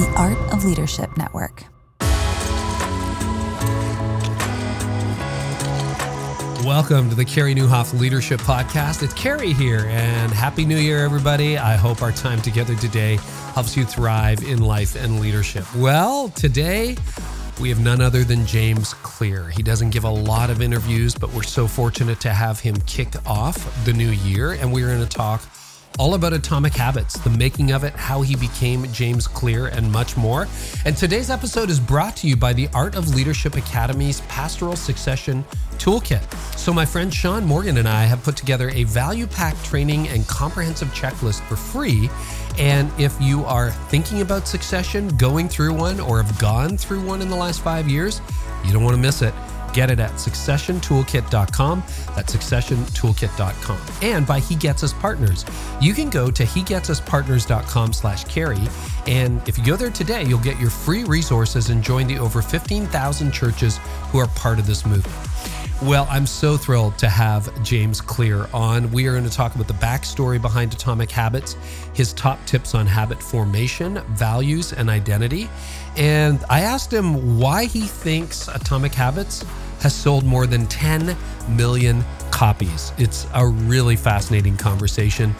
The Art of Leadership Network. Welcome to the Carey Nieuwhof Leadership Podcast. It's Carey here, and Happy New Year, everybody. I hope our time together today helps you thrive in life and leadership. Well, today we have none other than James Clear. He doesn't give a lot of interviews, but we're so fortunate to have him kick off the new year, and we're going to talk all about atomic habits, the making of it, how he became James Clear, and much more. And today's episode is brought to you by the Art of Leadership Academy's Pastoral Succession Toolkit. So, my friend Sean Morgan and I have put together a value packed training and comprehensive checklist for free. And if you are thinking about succession, going through one, or have gone through one in the last five years, you don't want to miss it. Get it at successiontoolkit.com. That's successiontoolkit.com. And by He Gets Us Partners. You can go to hegetsuspartners.com slash carey. And if you go there today, you'll get your free resources and join the over 15,000 churches who are part of this movement. Well, I'm so thrilled to have James Clear on. We are going to talk about the backstory behind Atomic Habits, his top tips on habit formation, values, and identity. And I asked him why he thinks Atomic Habits has sold more than 10 million copies. It's a really fascinating conversation.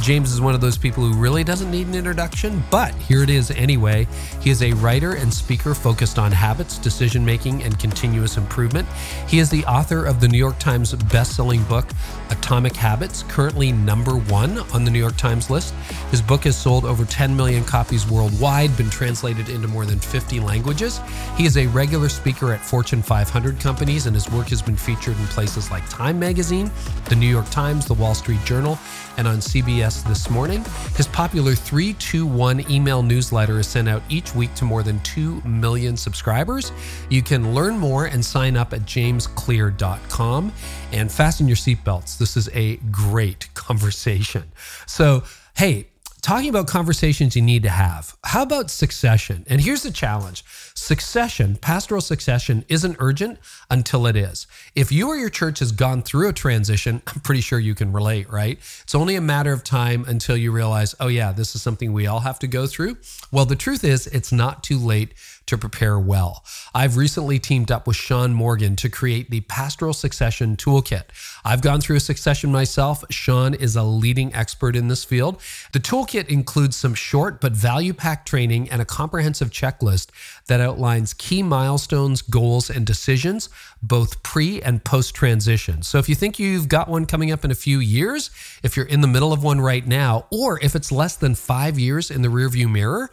James is one of those people who really doesn't need an introduction, but here it is anyway. He is a writer and speaker focused on habits, decision making, and continuous improvement. He is the author of the New York Times best-selling book Atomic Habits, currently number 1 on the New York Times list. His book has sold over 10 million copies worldwide, been translated into more than 50 languages. He is a regular speaker at Fortune 500 companies and his work has been featured in places like Time magazine, the New York Times, the Wall Street Journal, and on CBS This Morning. His popular 321 email newsletter is sent out each week to more than 2 million subscribers. You can learn more and sign up at jamesclear.com and fasten your seatbelts. This is a great conversation. So, hey, talking about conversations you need to have. How about succession? And here's the challenge succession, pastoral succession, isn't urgent until it is. If you or your church has gone through a transition, I'm pretty sure you can relate, right? It's only a matter of time until you realize, oh, yeah, this is something we all have to go through. Well, the truth is, it's not too late to prepare well. I've recently teamed up with Sean Morgan to create the Pastoral Succession Toolkit. I've gone through a succession myself. Sean is a leading expert in this field. The toolkit includes some short but value packed training and a comprehensive checklist that outlines key milestones, goals, and decisions, both pre and post transition. So if you think you've got one coming up in a few years, if you're in the middle of one right now, or if it's less than five years in the rearview mirror,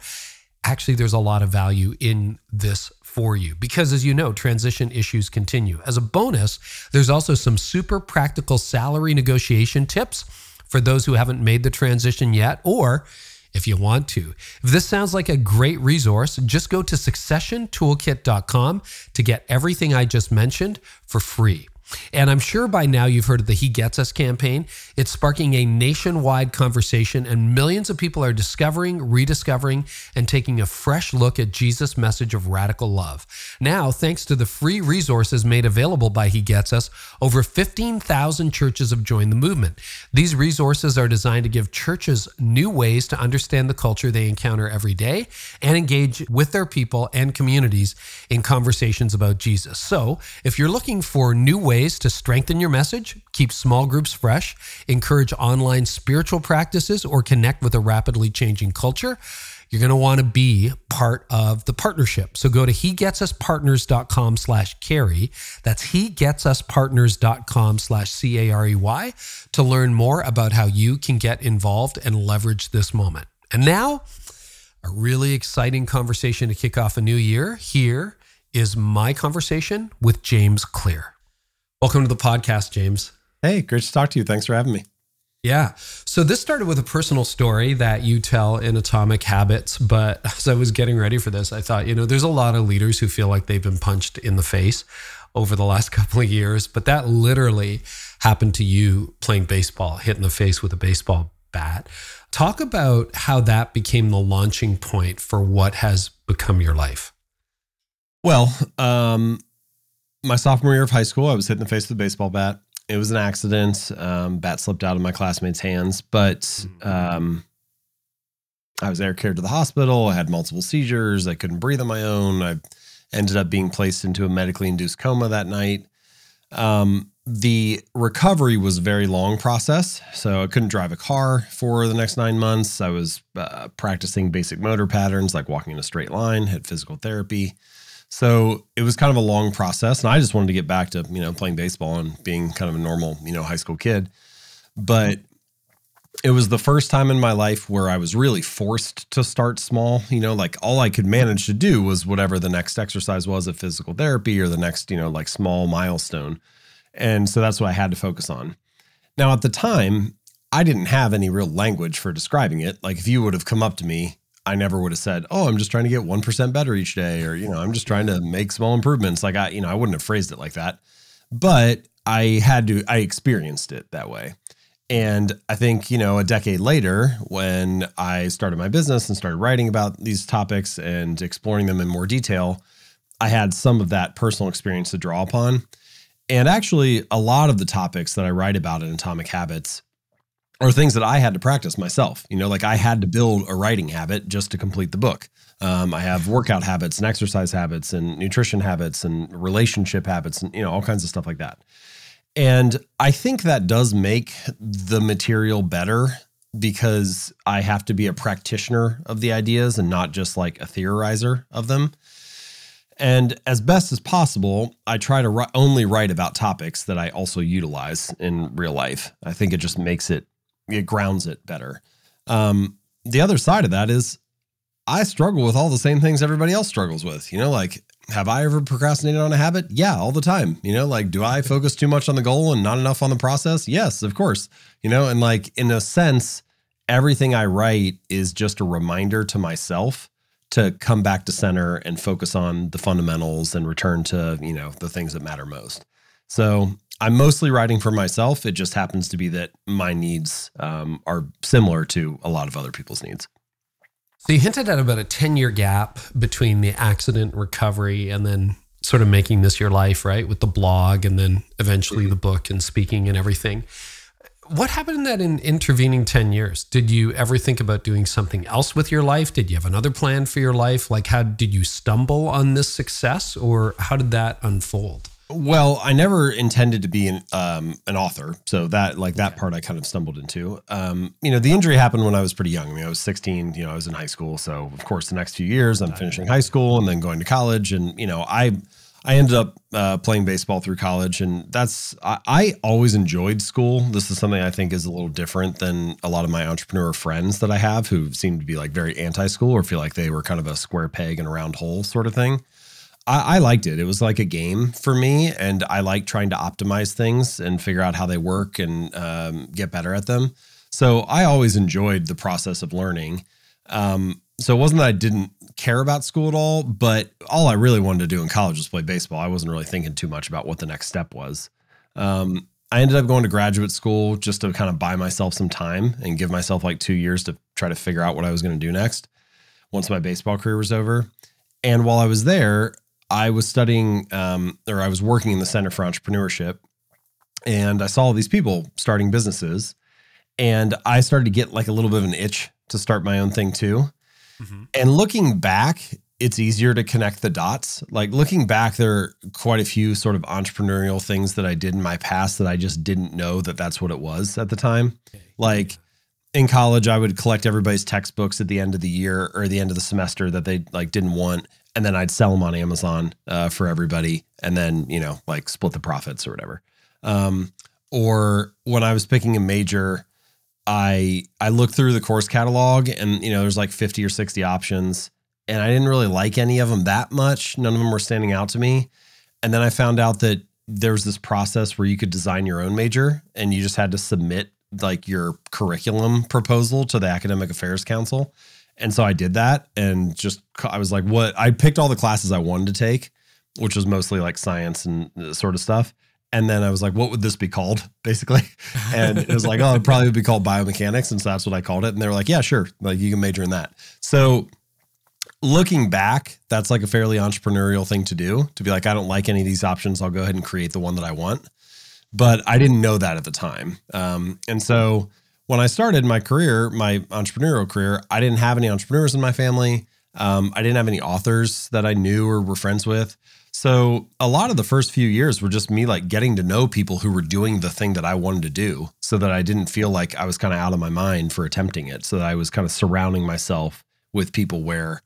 actually there's a lot of value in this for you because as you know transition issues continue as a bonus there's also some super practical salary negotiation tips for those who haven't made the transition yet or if you want to. If this sounds like a great resource, just go to successiontoolkit.com to get everything I just mentioned for free. And I'm sure by now you've heard of the He Gets Us campaign. It's sparking a nationwide conversation, and millions of people are discovering, rediscovering, and taking a fresh look at Jesus' message of radical love. Now, thanks to the free resources made available by He Gets Us, over 15,000 churches have joined the movement. These resources are designed to give churches new ways to understand the culture they encounter every day and engage with their people and communities in conversations about Jesus. So, if you're looking for new ways, ways to strengthen your message, keep small groups fresh, encourage online spiritual practices, or connect with a rapidly changing culture, you're going to want to be part of the partnership. So go to hegetsuspartners.com slash carey. That's hegetsuspartners.com slash C-A-R-E-Y to learn more about how you can get involved and leverage this moment. And now, a really exciting conversation to kick off a new year. Here is my conversation with James Clear. Welcome to the podcast, James. Hey, great to talk to you. Thanks for having me. Yeah. So this started with a personal story that you tell in Atomic Habits. But as I was getting ready for this, I thought, you know, there's a lot of leaders who feel like they've been punched in the face over the last couple of years. But that literally happened to you playing baseball, hit in the face with a baseball bat. Talk about how that became the launching point for what has become your life. Well, um, my sophomore year of high school, I was hit in the face with a baseball bat. It was an accident. Um, bat slipped out of my classmate's hands, but mm-hmm. um, I was air carried to the hospital. I had multiple seizures. I couldn't breathe on my own. I ended up being placed into a medically induced coma that night. Um, the recovery was a very long process. So I couldn't drive a car for the next nine months. I was uh, practicing basic motor patterns like walking in a straight line, had physical therapy. So it was kind of a long process. And I just wanted to get back to, you know, playing baseball and being kind of a normal, you know, high school kid. But it was the first time in my life where I was really forced to start small. You know, like all I could manage to do was whatever the next exercise was of physical therapy or the next, you know, like small milestone. And so that's what I had to focus on. Now, at the time, I didn't have any real language for describing it. Like if you would have come up to me, I never would have said, "Oh, I'm just trying to get 1% better each day," or, you know, I'm just trying to make small improvements. Like I, you know, I wouldn't have phrased it like that. But I had to I experienced it that way. And I think, you know, a decade later, when I started my business and started writing about these topics and exploring them in more detail, I had some of that personal experience to draw upon. And actually, a lot of the topics that I write about in Atomic Habits are things that I had to practice myself. You know, like I had to build a writing habit just to complete the book. Um, I have workout habits and exercise habits and nutrition habits and relationship habits and, you know, all kinds of stuff like that. And I think that does make the material better because I have to be a practitioner of the ideas and not just like a theorizer of them. And as best as possible, I try to only write about topics that I also utilize in real life. I think it just makes it, it grounds it better. Um, the other side of that is I struggle with all the same things everybody else struggles with. You know, like have I ever procrastinated on a habit? Yeah, all the time. You know, like, do I focus too much on the goal and not enough on the process? Yes, of course. You know, and like, in a sense, everything I write is just a reminder to myself to come back to center and focus on the fundamentals and return to, you know, the things that matter most. So I'm mostly writing for myself. It just happens to be that my needs um, are similar to a lot of other people's needs. So you hinted at about a 10 year gap between the accident recovery and then sort of making this your life, right? With the blog and then eventually the book and speaking and everything. What happened in that in intervening 10 years? Did you ever think about doing something else with your life? Did you have another plan for your life? Like, how did you stumble on this success or how did that unfold? Well, I never intended to be an um, an author, so that like that part I kind of stumbled into. Um, you know, the injury happened when I was pretty young. I mean, I was 16. You know, I was in high school, so of course, the next few years I'm finishing high school and then going to college, and you know, I I ended up uh, playing baseball through college, and that's I, I always enjoyed school. This is something I think is a little different than a lot of my entrepreneur friends that I have who seem to be like very anti-school or feel like they were kind of a square peg in a round hole sort of thing. I, I, liked it. It was like a game for me, and I like trying to optimize things and figure out how they work and um, get better at them. So I always enjoyed the process of learning. Um, so it wasn't that I didn't care about school at all, but all I really wanted to do in college was play baseball. I wasn't really thinking too much about what the next step was. Um, I ended up going to graduate school just to kind of buy myself some time and give myself like two years to try to figure out what I was going to do next once my baseball career was over. And while I was there, I was studying, um, or I was working in the Center for Entrepreneurship, and I saw all these people starting businesses, and I started to get like a little bit of an itch to start my own thing too. Mm-hmm. And looking back, it's easier to connect the dots. Like looking back, there are quite a few sort of entrepreneurial things that I did in my past that I just didn't know that that's what it was at the time. Like in college, I would collect everybody's textbooks at the end of the year or the end of the semester that they like didn't want and then I'd sell them on Amazon uh, for everybody, and then you know like split the profits or whatever. Um, or when I was picking a major, I I looked through the course catalog, and you know there's like 50 or 60 options, and I didn't really like any of them that much. None of them were standing out to me, and then I found out that there was this process where you could design your own major, and you just had to submit like your curriculum proposal to the academic affairs council and so I did that and just, I was like, what? I picked all the classes I wanted to take, which was mostly like science and sort of stuff. And then I was like, what would this be called, basically? And it was like, oh, it probably would be called biomechanics. And so that's what I called it. And they were like, yeah, sure. Like you can major in that. So looking back, that's like a fairly entrepreneurial thing to do to be like, I don't like any of these options. I'll go ahead and create the one that I want. But I didn't know that at the time. Um, and so when I started my career, my entrepreneurial career, I didn't have any entrepreneurs in my family. Um, I didn't have any authors that I knew or were friends with. So a lot of the first few years were just me like getting to know people who were doing the thing that I wanted to do so that I didn't feel like I was kind of out of my mind for attempting it. So that I was kind of surrounding myself with people where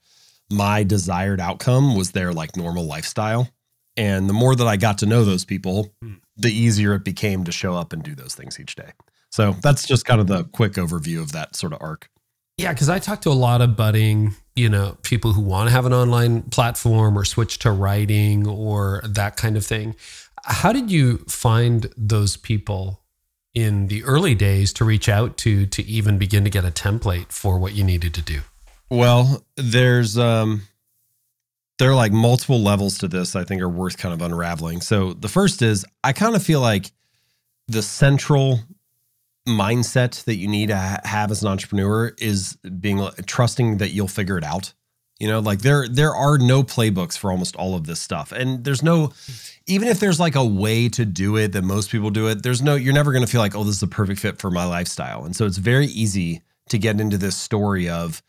my desired outcome was their like normal lifestyle. And the more that I got to know those people, the easier it became to show up and do those things each day. So that's just kind of the quick overview of that sort of arc. Yeah, because I talk to a lot of budding, you know, people who want to have an online platform or switch to writing or that kind of thing. How did you find those people in the early days to reach out to to even begin to get a template for what you needed to do? Well, there's um there are like multiple levels to this I think are worth kind of unraveling. So the first is I kind of feel like the central mindset that you need to ha- have as an entrepreneur is being uh, trusting that you'll figure it out. You know, like there there are no playbooks for almost all of this stuff. And there's no even if there's like a way to do it that most people do it, there's no you're never going to feel like, "Oh, this is a perfect fit for my lifestyle." And so it's very easy to get into this story of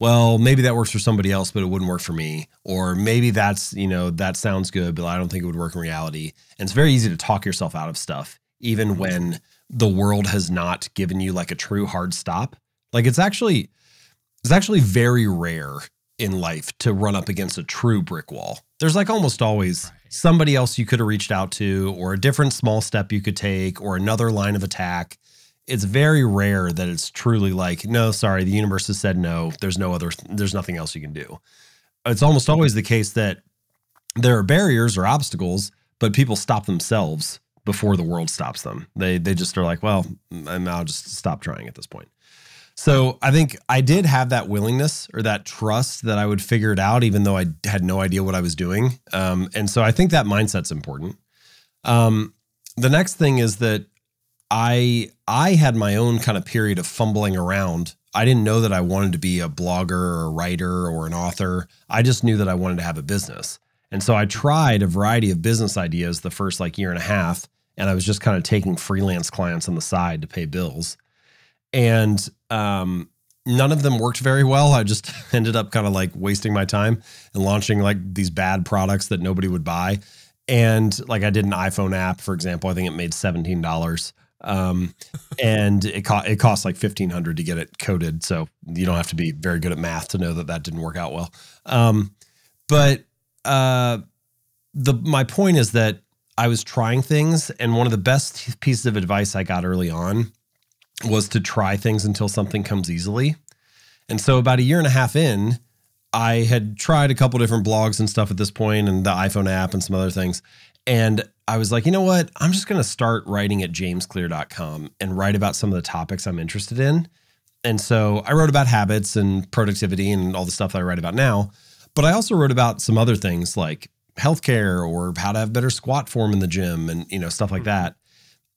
well, maybe that works for somebody else, but it wouldn't work for me. Or maybe that's, you know, that sounds good, but I don't think it would work in reality. And it's very easy to talk yourself out of stuff, even when the world has not given you like a true hard stop. Like it's actually it's actually very rare in life to run up against a true brick wall. There's like almost always somebody else you could have reached out to or a different small step you could take or another line of attack it's very rare that it's truly like, no, sorry, the universe has said no. There's no other, there's nothing else you can do. It's almost always the case that there are barriers or obstacles, but people stop themselves before the world stops them. They they just are like, well, I'll just stop trying at this point. So I think I did have that willingness or that trust that I would figure it out, even though I had no idea what I was doing. Um, and so I think that mindset's important. Um, the next thing is that I I had my own kind of period of fumbling around. I didn't know that I wanted to be a blogger or a writer or an author. I just knew that I wanted to have a business. And so I tried a variety of business ideas the first like year and a half and I was just kind of taking freelance clients on the side to pay bills. And um, none of them worked very well. I just ended up kind of like wasting my time and launching like these bad products that nobody would buy. And like I did an iPhone app, for example. I think it made $17 um, and it cost it like fifteen hundred to get it coded. So you don't have to be very good at math to know that that didn't work out well. Um, but uh, the my point is that I was trying things, and one of the best pieces of advice I got early on was to try things until something comes easily. And so about a year and a half in, I had tried a couple different blogs and stuff at this point, and the iPhone app and some other things. And I was like, you know what? I'm just going to start writing at jamesclear.com and write about some of the topics I'm interested in. And so I wrote about habits and productivity and all the stuff that I write about now. But I also wrote about some other things like healthcare or how to have better squat form in the gym and you know stuff like that.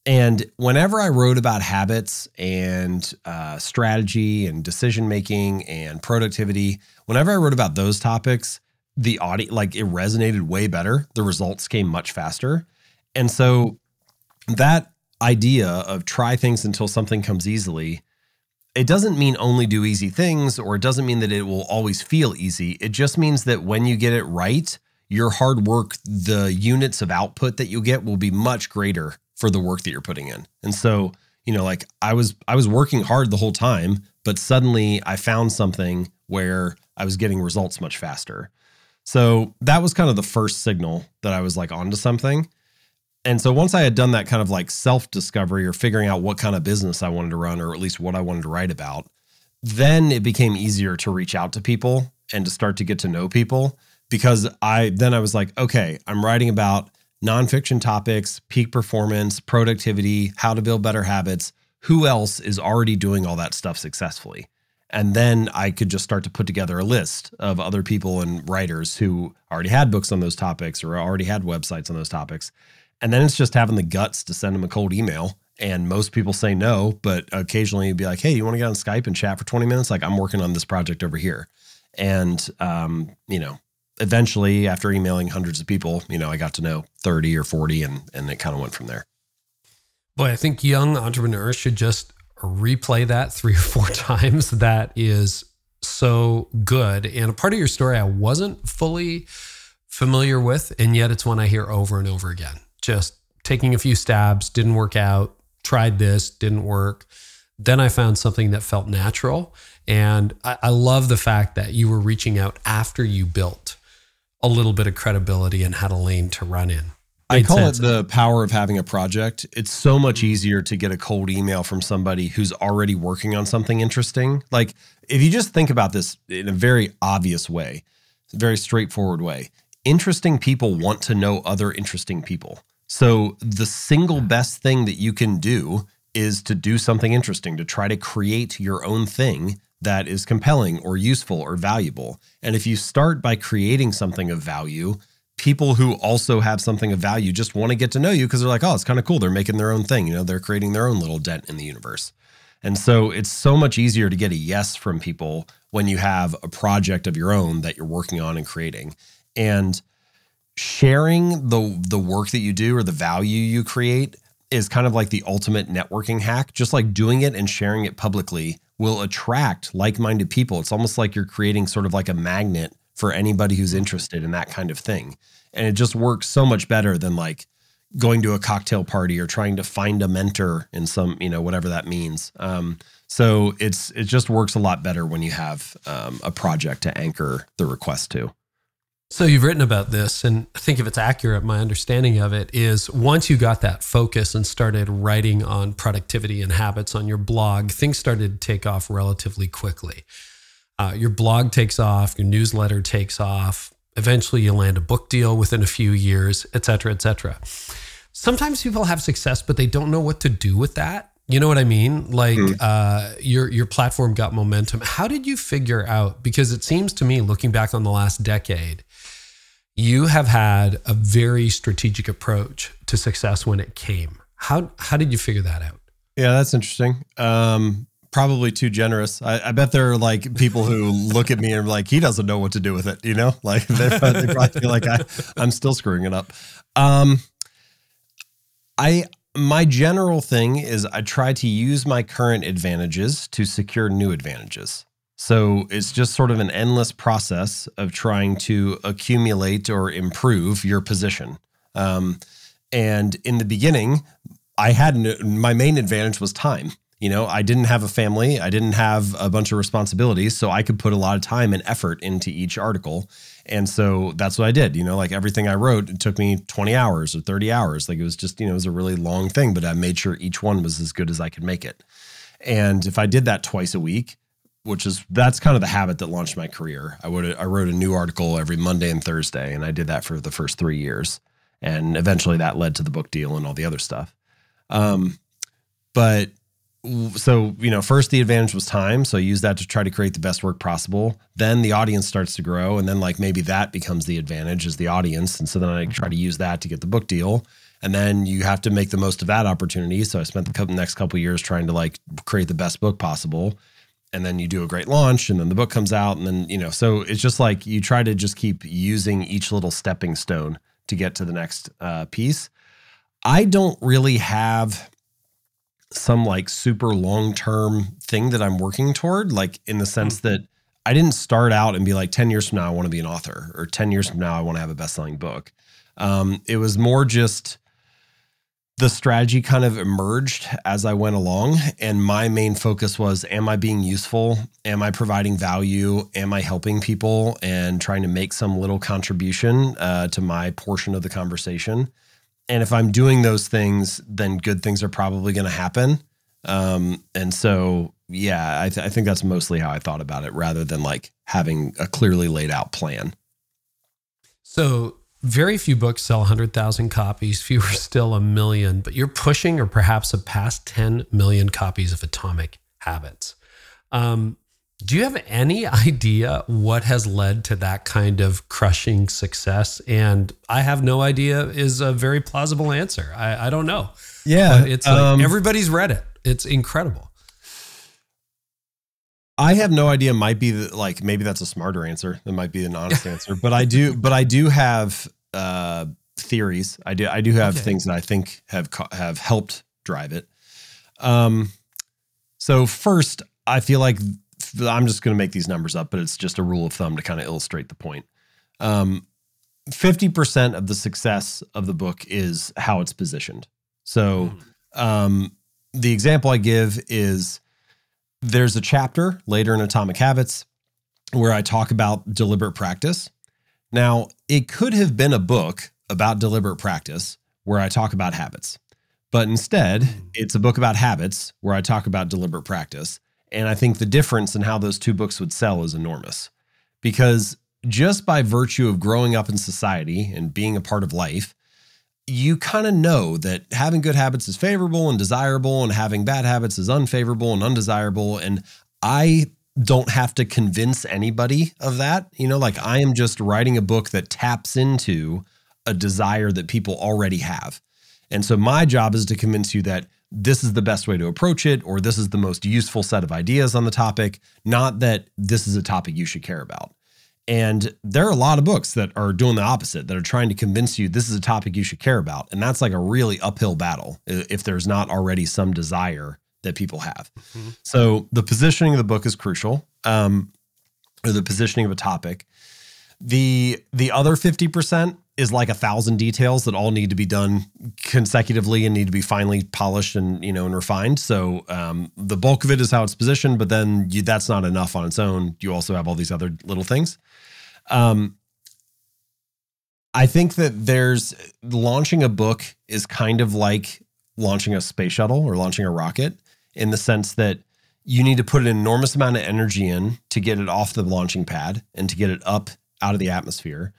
And whenever I wrote about habits and uh, strategy and decision making and productivity, whenever I wrote about those topics, the audio like it resonated way better. The results came much faster. And so that idea of try things until something comes easily, it doesn't mean only do easy things or it doesn't mean that it will always feel easy. It just means that when you get it right, your hard work, the units of output that you get will be much greater for the work that you're putting in. And so, you know, like I was I was working hard the whole time, but suddenly I found something where I was getting results much faster. So that was kind of the first signal that I was like onto something. And so once I had done that kind of like self discovery or figuring out what kind of business I wanted to run, or at least what I wanted to write about, then it became easier to reach out to people and to start to get to know people because I then I was like, okay, I'm writing about nonfiction topics, peak performance, productivity, how to build better habits. Who else is already doing all that stuff successfully? And then I could just start to put together a list of other people and writers who already had books on those topics or already had websites on those topics. And then it's just having the guts to send them a cold email. And most people say no, but occasionally you'd be like, hey, you want to get on Skype and chat for 20 minutes? Like, I'm working on this project over here. And, um, you know, eventually after emailing hundreds of people, you know, I got to know 30 or 40 and, and it kind of went from there. Boy, I think young entrepreneurs should just replay that three or four times. That is so good. And a part of your story I wasn't fully familiar with, and yet it's one I hear over and over again. Just taking a few stabs, didn't work out, tried this, didn't work. Then I found something that felt natural. And I, I love the fact that you were reaching out after you built a little bit of credibility and had a lane to run in. I call sense. it the power of having a project. It's so much mm-hmm. easier to get a cold email from somebody who's already working on something interesting. Like if you just think about this in a very obvious way, a very straightforward way, interesting people want to know other interesting people. So the single best thing that you can do is to do something interesting, to try to create your own thing that is compelling or useful or valuable. And if you start by creating something of value, people who also have something of value just want to get to know you because they're like, oh, it's kind of cool. They're making their own thing. You know, they're creating their own little dent in the universe. And so it's so much easier to get a yes from people when you have a project of your own that you're working on and creating. And sharing the the work that you do or the value you create is kind of like the ultimate networking hack. Just like doing it and sharing it publicly will attract like-minded people. It's almost like you're creating sort of like a magnet for anybody who's interested in that kind of thing. And it just works so much better than like going to a cocktail party or trying to find a mentor in some, you know, whatever that means. Um, so it's it just works a lot better when you have um, a project to anchor the request to. So you've written about this, and I think if it's accurate, my understanding of it is once you got that focus and started writing on productivity and habits on your blog, things started to take off relatively quickly uh, your blog takes off, your newsletter takes off. Eventually, you land a book deal within a few years, et cetera, et cetera. Sometimes people have success, but they don't know what to do with that. You know what I mean? Like mm. uh, your your platform got momentum. How did you figure out? Because it seems to me, looking back on the last decade, you have had a very strategic approach to success when it came. How how did you figure that out? Yeah, that's interesting. Um, probably too generous. I, I, bet there are like people who look at me and like, he doesn't know what to do with it. You know, like they, they probably feel like I, I'm still screwing it up. Um, I my general thing is I try to use my current advantages to secure new advantages. So it's just sort of an endless process of trying to accumulate or improve your position. Um, and in the beginning, I had my main advantage was time. You know, I didn't have a family, I didn't have a bunch of responsibilities, so I could put a lot of time and effort into each article. And so that's what I did. You know, like everything I wrote, it took me 20 hours or 30 hours. Like it was just, you know, it was a really long thing, but I made sure each one was as good as I could make it. And if I did that twice a week, which is that's kind of the habit that launched my career. I would I wrote a new article every Monday and Thursday, and I did that for the first three years, and eventually that led to the book deal and all the other stuff. Um, but so you know first the advantage was time. So use that to try to create the best work possible. Then the audience starts to grow and then like maybe that becomes the advantage is the audience. And so then i try to use that to get the book deal. And then you have to make the most of that opportunity. So i spent the next couple years trying to like create the best book possible and then you do a great launch and then the book comes out and then you know so it's just like you try to just keep using each little stepping stone to get to the next uh, piece i don't really have some like super long term thing that I'm working toward, like in the sense mm-hmm. that I didn't start out and be like 10 years from now, I want to be an author, or 10 years from now, I want to have a best selling book. Um, it was more just the strategy kind of emerged as I went along. And my main focus was Am I being useful? Am I providing value? Am I helping people and trying to make some little contribution uh, to my portion of the conversation? and if I'm doing those things, then good things are probably going to happen. Um, and so, yeah, I, th- I think that's mostly how I thought about it, rather than like having a clearly laid out plan. So, very few books sell 100,000 copies, fewer still a million, but you're pushing or perhaps a past 10 million copies of Atomic Habits. Um, do you have any idea what has led to that kind of crushing success? And I have no idea is a very plausible answer. I, I don't know. Yeah. But it's like um, everybody's read it. It's incredible. I have no idea. Might be the, like maybe that's a smarter answer. That might be an honest answer. But I do. But I do have uh, theories. I do. I do have okay. things that I think have have helped drive it. Um, So first, I feel like I'm just going to make these numbers up, but it's just a rule of thumb to kind of illustrate the point. Um, 50% of the success of the book is how it's positioned. So, um, the example I give is there's a chapter later in Atomic Habits where I talk about deliberate practice. Now, it could have been a book about deliberate practice where I talk about habits, but instead, hmm. it's a book about habits where I talk about deliberate practice. And I think the difference in how those two books would sell is enormous because just by virtue of growing up in society and being a part of life, you kind of know that having good habits is favorable and desirable, and having bad habits is unfavorable and undesirable. And I don't have to convince anybody of that. You know, like I am just writing a book that taps into a desire that people already have. And so my job is to convince you that this is the best way to approach it, or this is the most useful set of ideas on the topic, not that this is a topic you should care about. And there are a lot of books that are doing the opposite, that are trying to convince you this is a topic you should care about. And that's like a really uphill battle if there's not already some desire that people have. Mm-hmm. So the positioning of the book is crucial, um, or the positioning of a topic. The the other 50% is like a thousand details that all need to be done consecutively and need to be finely polished and you know and refined. So um, the bulk of it is how it's positioned, but then you, that's not enough on its own. You also have all these other little things. Um, I think that there's launching a book is kind of like launching a space shuttle or launching a rocket in the sense that you need to put an enormous amount of energy in to get it off the launching pad and to get it up out of the atmosphere.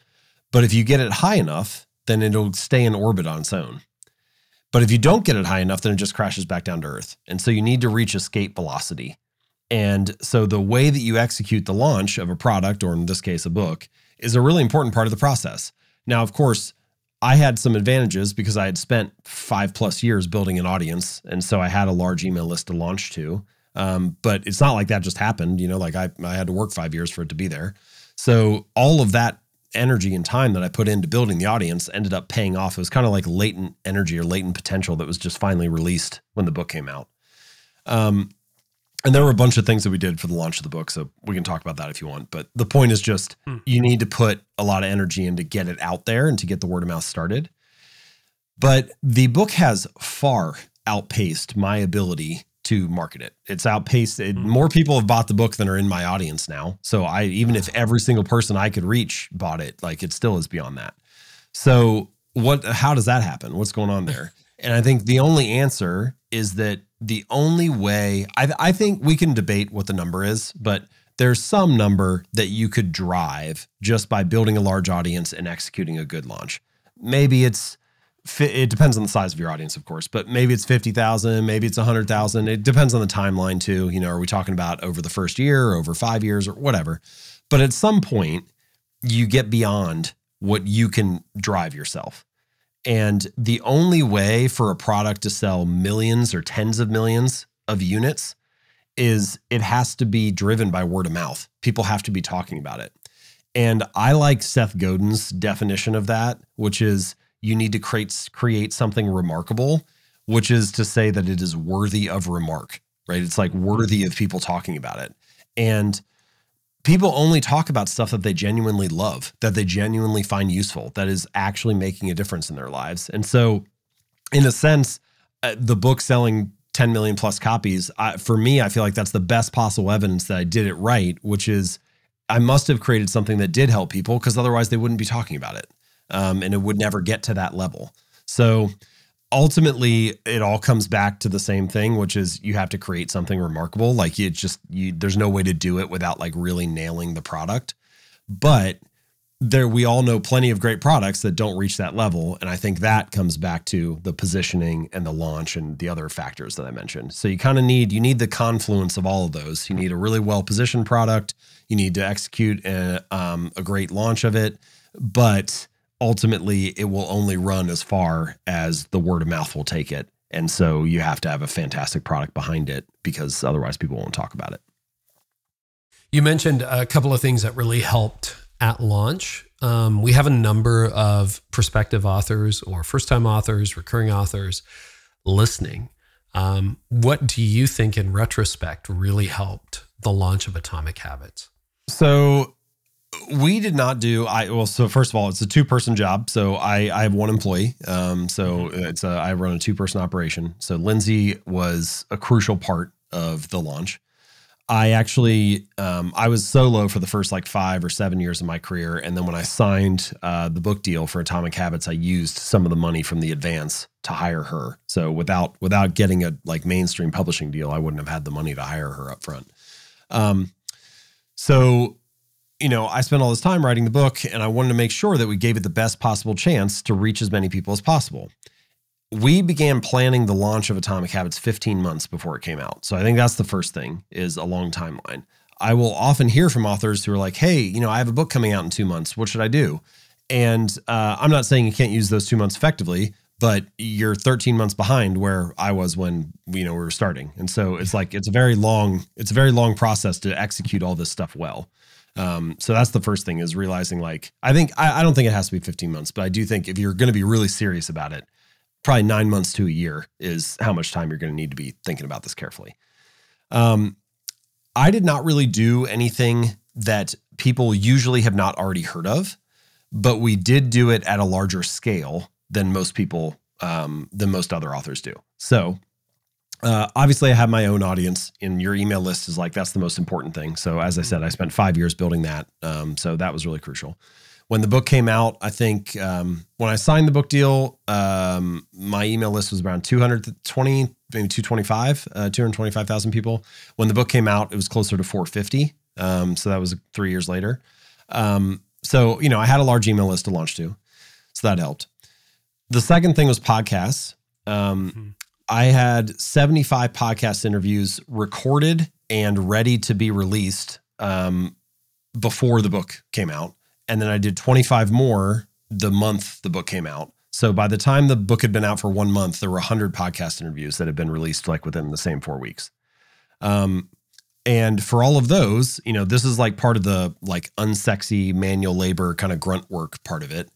But if you get it high enough, then it'll stay in orbit on its own. But if you don't get it high enough, then it just crashes back down to Earth. And so you need to reach escape velocity. And so the way that you execute the launch of a product, or in this case, a book, is a really important part of the process. Now, of course, I had some advantages because I had spent five plus years building an audience. And so I had a large email list to launch to. Um, but it's not like that just happened. You know, like I, I had to work five years for it to be there. So all of that energy and time that I put into building the audience ended up paying off. It was kind of like latent energy or latent potential that was just finally released when the book came out. Um, and there were a bunch of things that we did for the launch of the book, so we can talk about that if you want. But the point is just hmm. you need to put a lot of energy in to get it out there and to get the word of mouth started. But the book has far outpaced my ability to market it. It's outpaced it, mm-hmm. more people have bought the book than are in my audience now. So I even if every single person I could reach bought it, like it still is beyond that. So what how does that happen? What's going on there? And I think the only answer is that the only way I, I think we can debate what the number is, but there's some number that you could drive just by building a large audience and executing a good launch. Maybe it's it depends on the size of your audience, of course, but maybe it's 50,000, maybe it's 100,000. It depends on the timeline too. You know, are we talking about over the first year, over five years, or whatever? But at some point, you get beyond what you can drive yourself. And the only way for a product to sell millions or tens of millions of units is it has to be driven by word of mouth. People have to be talking about it. And I like Seth Godin's definition of that, which is you need to create create something remarkable, which is to say that it is worthy of remark, right? It's like worthy of people talking about it. And people only talk about stuff that they genuinely love, that they genuinely find useful, that is actually making a difference in their lives. And so, in a sense, uh, the book selling 10 million plus copies, I, for me, I feel like that's the best possible evidence that I did it right, which is I must have created something that did help people because otherwise they wouldn't be talking about it um, and it would never get to that level. So ultimately, it all comes back to the same thing, which is you have to create something remarkable. Like it just you, there's no way to do it without like really nailing the product. But there we all know plenty of great products that don't reach that level and i think that comes back to the positioning and the launch and the other factors that i mentioned so you kind of need you need the confluence of all of those you need a really well positioned product you need to execute a, um, a great launch of it but ultimately it will only run as far as the word of mouth will take it. And so you have to have a fantastic product behind it because otherwise people won't talk about it. You mentioned a couple of things that really helped at launch. Um, we have a number of prospective authors or first time authors, recurring authors listening. Um, what do you think, in retrospect, really helped the launch of Atomic Habits? So we did not do i well so first of all it's a two person job so i i have one employee um so mm-hmm. it's a i run a two person operation. So lindsay was a crucial part of the launch. I actually um i was solo for the first like five or seven years of my career and then when i signed uh, the book deal for atomic habits i used some of the money from the advance to hire her. So without without getting a like mainstream publishing deal i wouldn't have had the money to hire her up front um so you know, I spent all this time writing the book and I wanted to make sure that we gave it the best possible chance to reach as many people as possible. We began planning the launch of Atomic Habits 15 months before it came out. So I think that's the first thing is a long timeline. I will often hear from authors who are like, "Hey, you know, I have a book coming out in 2 months. What should I do?" And uh, I'm not saying you can't use those 2 months effectively, but you're 13 months behind where I was when you know we were starting. And so it's like it's a very long it's a very long process to execute all this stuff well. Um, so that's the first thing is realizing like I think I, I don't think it has to be 15 months, but I do think if you're going to be really serious about it, probably nine months to a year is how much time you're going to need to be thinking about this carefully. Um, I did not really do anything that people usually have not already heard of, but we did do it at a larger scale than most people um, than most other authors do. So uh, obviously, I have my own audience, and your email list is like that's the most important thing. So, as I said, I spent five years building that. Um, so that was really crucial. When the book came out, I think um, when I signed the book deal, um, my email list was around 220, maybe 225, uh, 225,000 people. When the book came out, it was closer to 450. Um, so that was three years later. Um, so, you know, I had a large email list to launch to. So that helped. The second thing was podcasts. Um, mm-hmm. I had 75 podcast interviews recorded and ready to be released um, before the book came out. And then I did 25 more the month the book came out. So by the time the book had been out for one month, there were 100 podcast interviews that had been released like within the same four weeks. Um, and for all of those, you know, this is like part of the like unsexy manual labor kind of grunt work part of it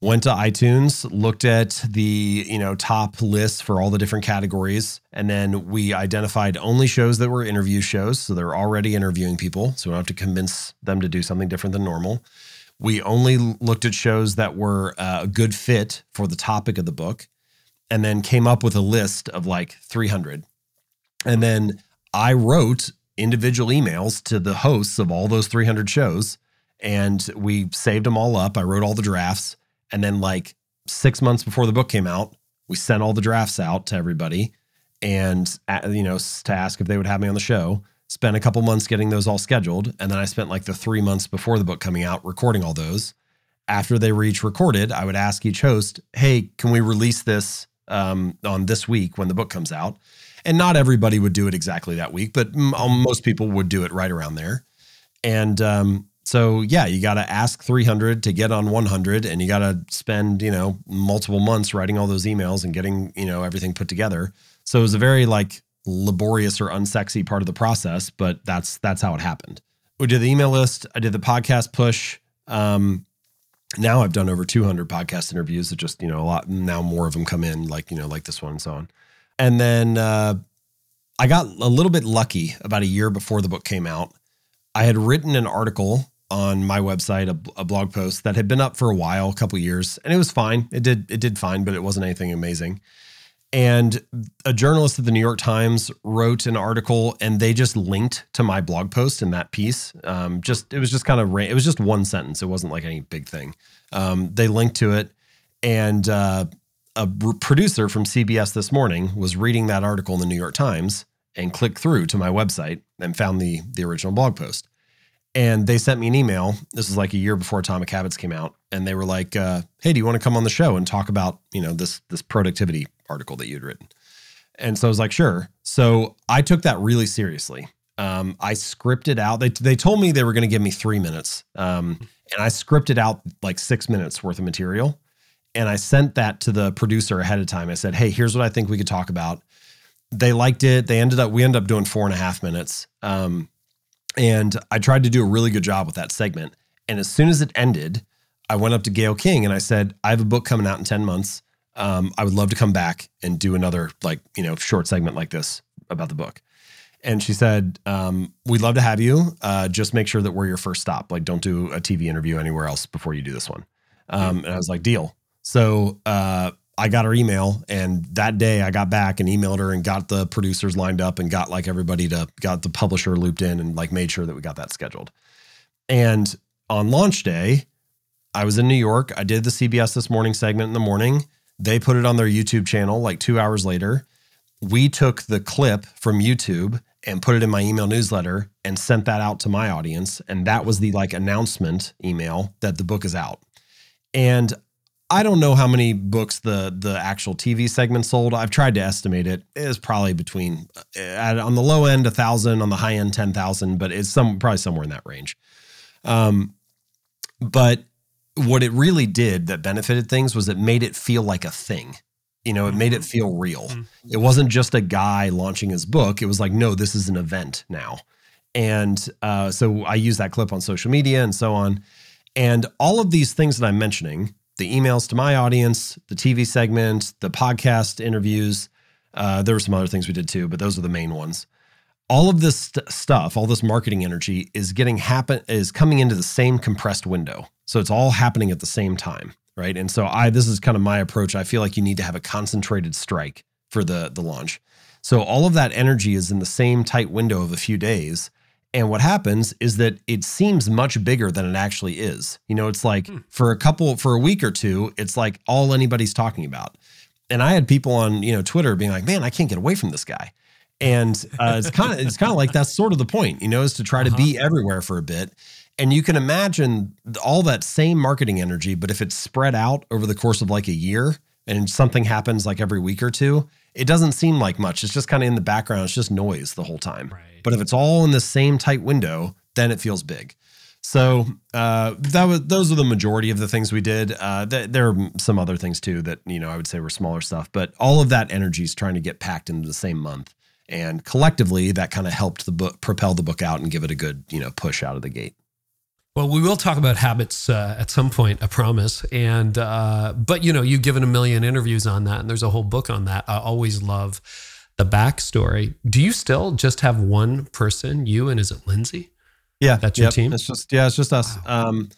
went to iTunes, looked at the, you know, top lists for all the different categories, and then we identified only shows that were interview shows, so they're already interviewing people, so we don't have to convince them to do something different than normal. We only looked at shows that were uh, a good fit for the topic of the book, and then came up with a list of like 300. And then I wrote individual emails to the hosts of all those 300 shows, and we saved them all up. I wrote all the drafts and then, like six months before the book came out, we sent all the drafts out to everybody and, uh, you know, to ask if they would have me on the show. Spent a couple months getting those all scheduled. And then I spent like the three months before the book coming out recording all those. After they were each recorded, I would ask each host, hey, can we release this um, on this week when the book comes out? And not everybody would do it exactly that week, but um, most people would do it right around there. And um, so yeah, you got to ask 300 to get on 100 and you got to spend, you know, multiple months writing all those emails and getting, you know, everything put together. So it was a very like laborious or unsexy part of the process, but that's that's how it happened. We did the email list, I did the podcast push. Um now I've done over 200 podcast interviews that just, you know, a lot now more of them come in like, you know, like this one and so on. And then uh I got a little bit lucky about a year before the book came out. I had written an article on my website a, a, blog post that had been up for a while, a couple years, and it was fine. It did it did fine, but it wasn't anything amazing. And a journalist at the New York Times wrote an article, and they just linked to my blog post in that piece. Um, just it was just kind of it was just one sentence. It wasn't like any big thing. Um, they linked to it, and uh, a producer from CBS this morning was reading that article in the New York Times and clicked through to my website and found the the original blog post and they sent me an email. This is like a year before Atomic Habits came out, and they were like, uh, "Hey, do you want to come on the show and talk about you know this this productivity article that you'd written?" And so I was like, "Sure." So I took that really seriously. Um, I scripted out. They they told me they were going to give me three minutes, um, and I scripted out like six minutes worth of material, and I sent that to the producer ahead of time. I said, "Hey, here's what I think we could talk about." They liked it. They ended up we ended up doing four and a half minutes. Um, and I tried to do a really good job with that segment. And as soon as it ended, I went up to Gayle King and I said, I have a book coming out in 10 months. Um, I would love to come back and do another like you know short segment like this about the book. And she said, um, "We'd love to have you. Uh, just make sure that we're your first stop. Like, don't do a TV interview anywhere else before you do this one." Um, and I was like, "Deal." So uh, I got her email, and that day I got back and emailed her and got the producers lined up and got like everybody to got the publisher looped in and like made sure that we got that scheduled. And on launch day, I was in New York. I did the CBS This Morning segment in the morning. They put it on their YouTube channel like two hours later. We took the clip from YouTube and put it in my email newsletter and sent that out to my audience. And that was the like announcement email that the book is out. And I don't know how many books the the actual TV segment sold. I've tried to estimate it. It's probably between uh, on the low end a thousand, on the high end ten thousand, but it's some probably somewhere in that range. Um, but what it really did that benefited things was it made it feel like a thing. You know, it made it feel real. It wasn't just a guy launching his book. It was like, no, this is an event now. And uh, so I use that clip on social media and so on. And all of these things that I'm mentioning the emails to my audience, the TV segment, the podcast interviews. Uh, there were some other things we did too, but those are the main ones. All of this st- stuff, all this marketing energy is getting happen is coming into the same compressed window. So it's all happening at the same time, right? And so I this is kind of my approach. I feel like you need to have a concentrated strike for the the launch. So all of that energy is in the same tight window of a few days and what happens is that it seems much bigger than it actually is. You know, it's like hmm. for a couple, for a week or two, it's like all anybody's talking about. And I had people on, you know, Twitter being like, man, I can't get away from this guy. And uh, it's kind of, it's kind of like that's sort of the point, you know, is to try uh-huh. to be everywhere for a bit. And you can imagine all that same marketing energy, but if it's spread out over the course of like a year and something happens like every week or two, it doesn't seem like much. It's just kind of in the background. It's just noise the whole time. Right. But if it's all in the same tight window, then it feels big. So uh, that was those are the majority of the things we did. Uh, th- there are some other things too that you know I would say were smaller stuff, but all of that energy is trying to get packed into the same month, and collectively that kind of helped the book propel the book out and give it a good you know push out of the gate. Well, we will talk about habits uh, at some point, I promise. And uh, but you know, you've given a million interviews on that, and there's a whole book on that. I always love the backstory. Do you still just have one person, you and is it Lindsay? Yeah, that's your yep. team. It's just yeah, it's just us. Wow. Um,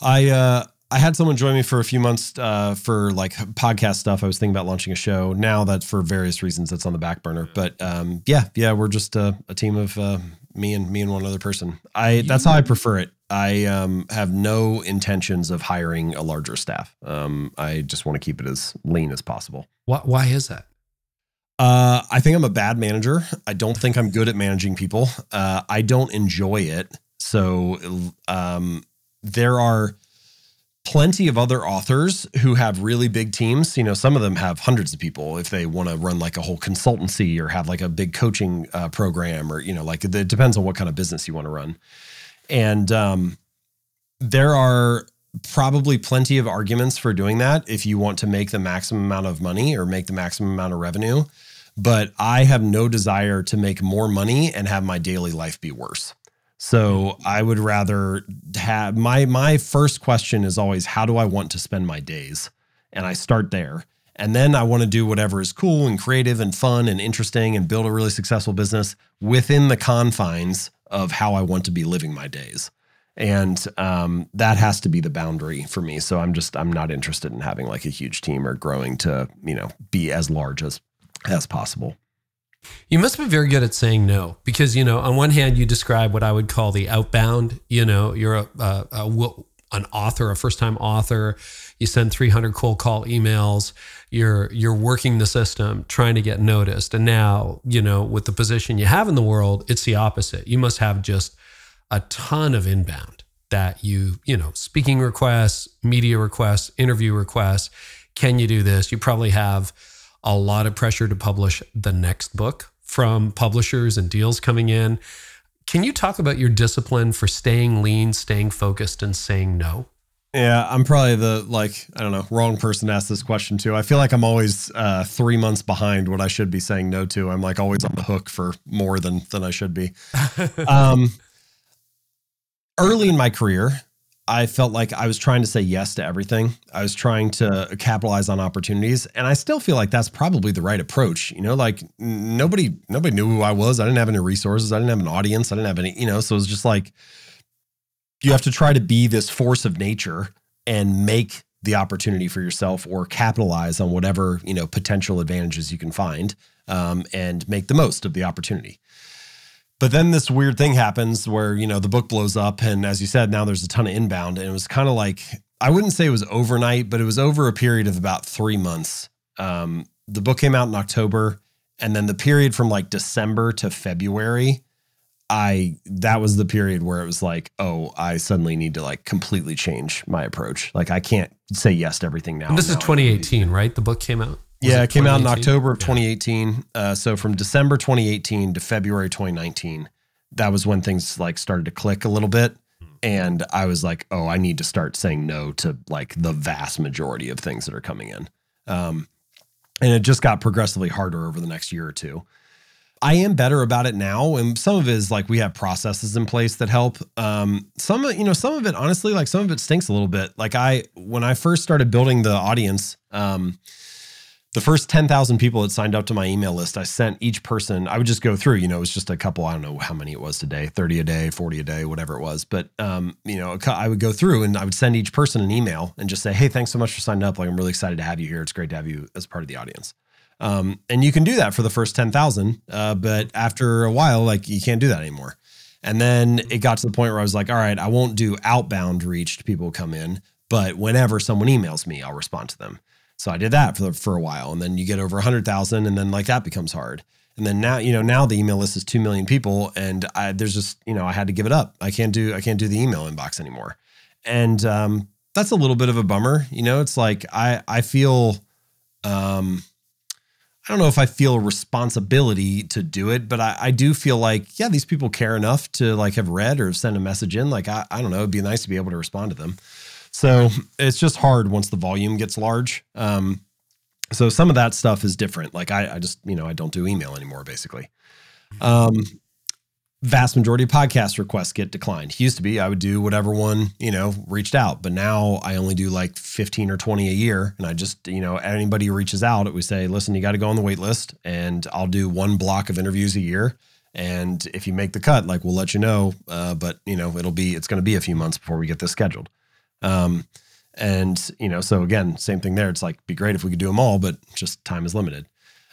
I uh, I had someone join me for a few months uh, for like podcast stuff. I was thinking about launching a show. Now that for various reasons that's on the back burner. But um, yeah, yeah, we're just uh, a team of uh, me and me and one other person. I that's how I prefer it. I um, have no intentions of hiring a larger staff. Um, I just want to keep it as lean as possible. Why, why is that? Uh, I think I'm a bad manager. I don't think I'm good at managing people. Uh, I don't enjoy it. So um, there are plenty of other authors who have really big teams. You know, some of them have hundreds of people if they want to run like a whole consultancy or have like a big coaching uh, program or, you know, like it depends on what kind of business you want to run. And um, there are probably plenty of arguments for doing that if you want to make the maximum amount of money or make the maximum amount of revenue but I have no desire to make more money and have my daily life be worse. So I would rather have my my first question is always how do I want to spend my days? And I start there. And then I want to do whatever is cool and creative and fun and interesting and build a really successful business within the confines of how I want to be living my days. And um, that has to be the boundary for me. So I'm just I'm not interested in having like a huge team or growing to you know be as large as as possible. You must be very good at saying no because, you know, on one hand, you describe what I would call the outbound. You know, you're a, a, a an author, a first time author. You send 300 cold call emails. You're you're working the system, trying to get noticed. And now, you know, with the position you have in the world, it's the opposite. You must have just a ton of inbound that you, you know, speaking requests, media requests, interview requests. Can you do this? You probably have a lot of pressure to publish the next book from publishers and deals coming in. Can you talk about your discipline for staying lean, staying focused, and saying no? Yeah, I'm probably the like I don't know wrong person to ask this question to. I feel like I'm always uh, three months behind what I should be saying no to. I'm like always on the hook for more than than I should be. um, early in my career, I felt like I was trying to say yes to everything. I was trying to capitalize on opportunities, and I still feel like that's probably the right approach. You know, like nobody nobody knew who I was. I didn't have any resources. I didn't have an audience. I didn't have any, you know, so it was just like you have to try to be this force of nature and make the opportunity for yourself or capitalize on whatever, you know, potential advantages you can find um, and make the most of the opportunity. But then this weird thing happens where, you know, the book blows up. And as you said, now there's a ton of inbound. And it was kind of like, I wouldn't say it was overnight, but it was over a period of about three months. Um, the book came out in October. And then the period from like December to February, I that was the period where it was like, oh, I suddenly need to like completely change my approach. Like I can't say yes to everything now. And this now is 2018, right? The book came out. Yeah, it, came out in October of 2018. Uh, so from December 2018 to February 2019, that was when things like started to click a little bit. And I was like, oh, I need to start saying no to like the vast majority of things that are coming in. Um, and it just got progressively harder over the next year or two. I am better about it now, and some of it is like we have processes in place that help. Um, some, you know, some of it honestly, like some of it stinks a little bit. Like I, when I first started building the audience, um, the first 10,000 people that signed up to my email list, I sent each person, I would just go through, you know, it was just a couple, I don't know how many it was today, 30 a day, 40 a day, whatever it was. But, um, you know, I would go through and I would send each person an email and just say, Hey, thanks so much for signing up. Like, I'm really excited to have you here. It's great to have you as part of the audience. Um, and you can do that for the first 10,000. Uh, but after a while, like you can't do that anymore. And then it got to the point where I was like, all right, I won't do outbound reach to people come in, but whenever someone emails me, I'll respond to them. So I did that for for a while, and then you get over a hundred thousand, and then like that becomes hard. And then now, you know, now the email list is two million people, and I, there's just, you know, I had to give it up. I can't do, I can't do the email inbox anymore, and um, that's a little bit of a bummer. You know, it's like I, I feel, um, I don't know if I feel a responsibility to do it, but I, I do feel like, yeah, these people care enough to like have read or send a message in. Like, I, I don't know, it'd be nice to be able to respond to them. So it's just hard once the volume gets large. Um, so some of that stuff is different. Like I, I just, you know, I don't do email anymore, basically. Um, vast majority of podcast requests get declined. Used to be I would do whatever one, you know, reached out, but now I only do like 15 or 20 a year. And I just, you know, anybody who reaches out, we say, listen, you got to go on the wait list and I'll do one block of interviews a year. And if you make the cut, like we'll let you know. Uh, but you know, it'll be, it's going to be a few months before we get this scheduled. Um, and you know, so again, same thing there. It's like be great if we could do them all, but just time is limited.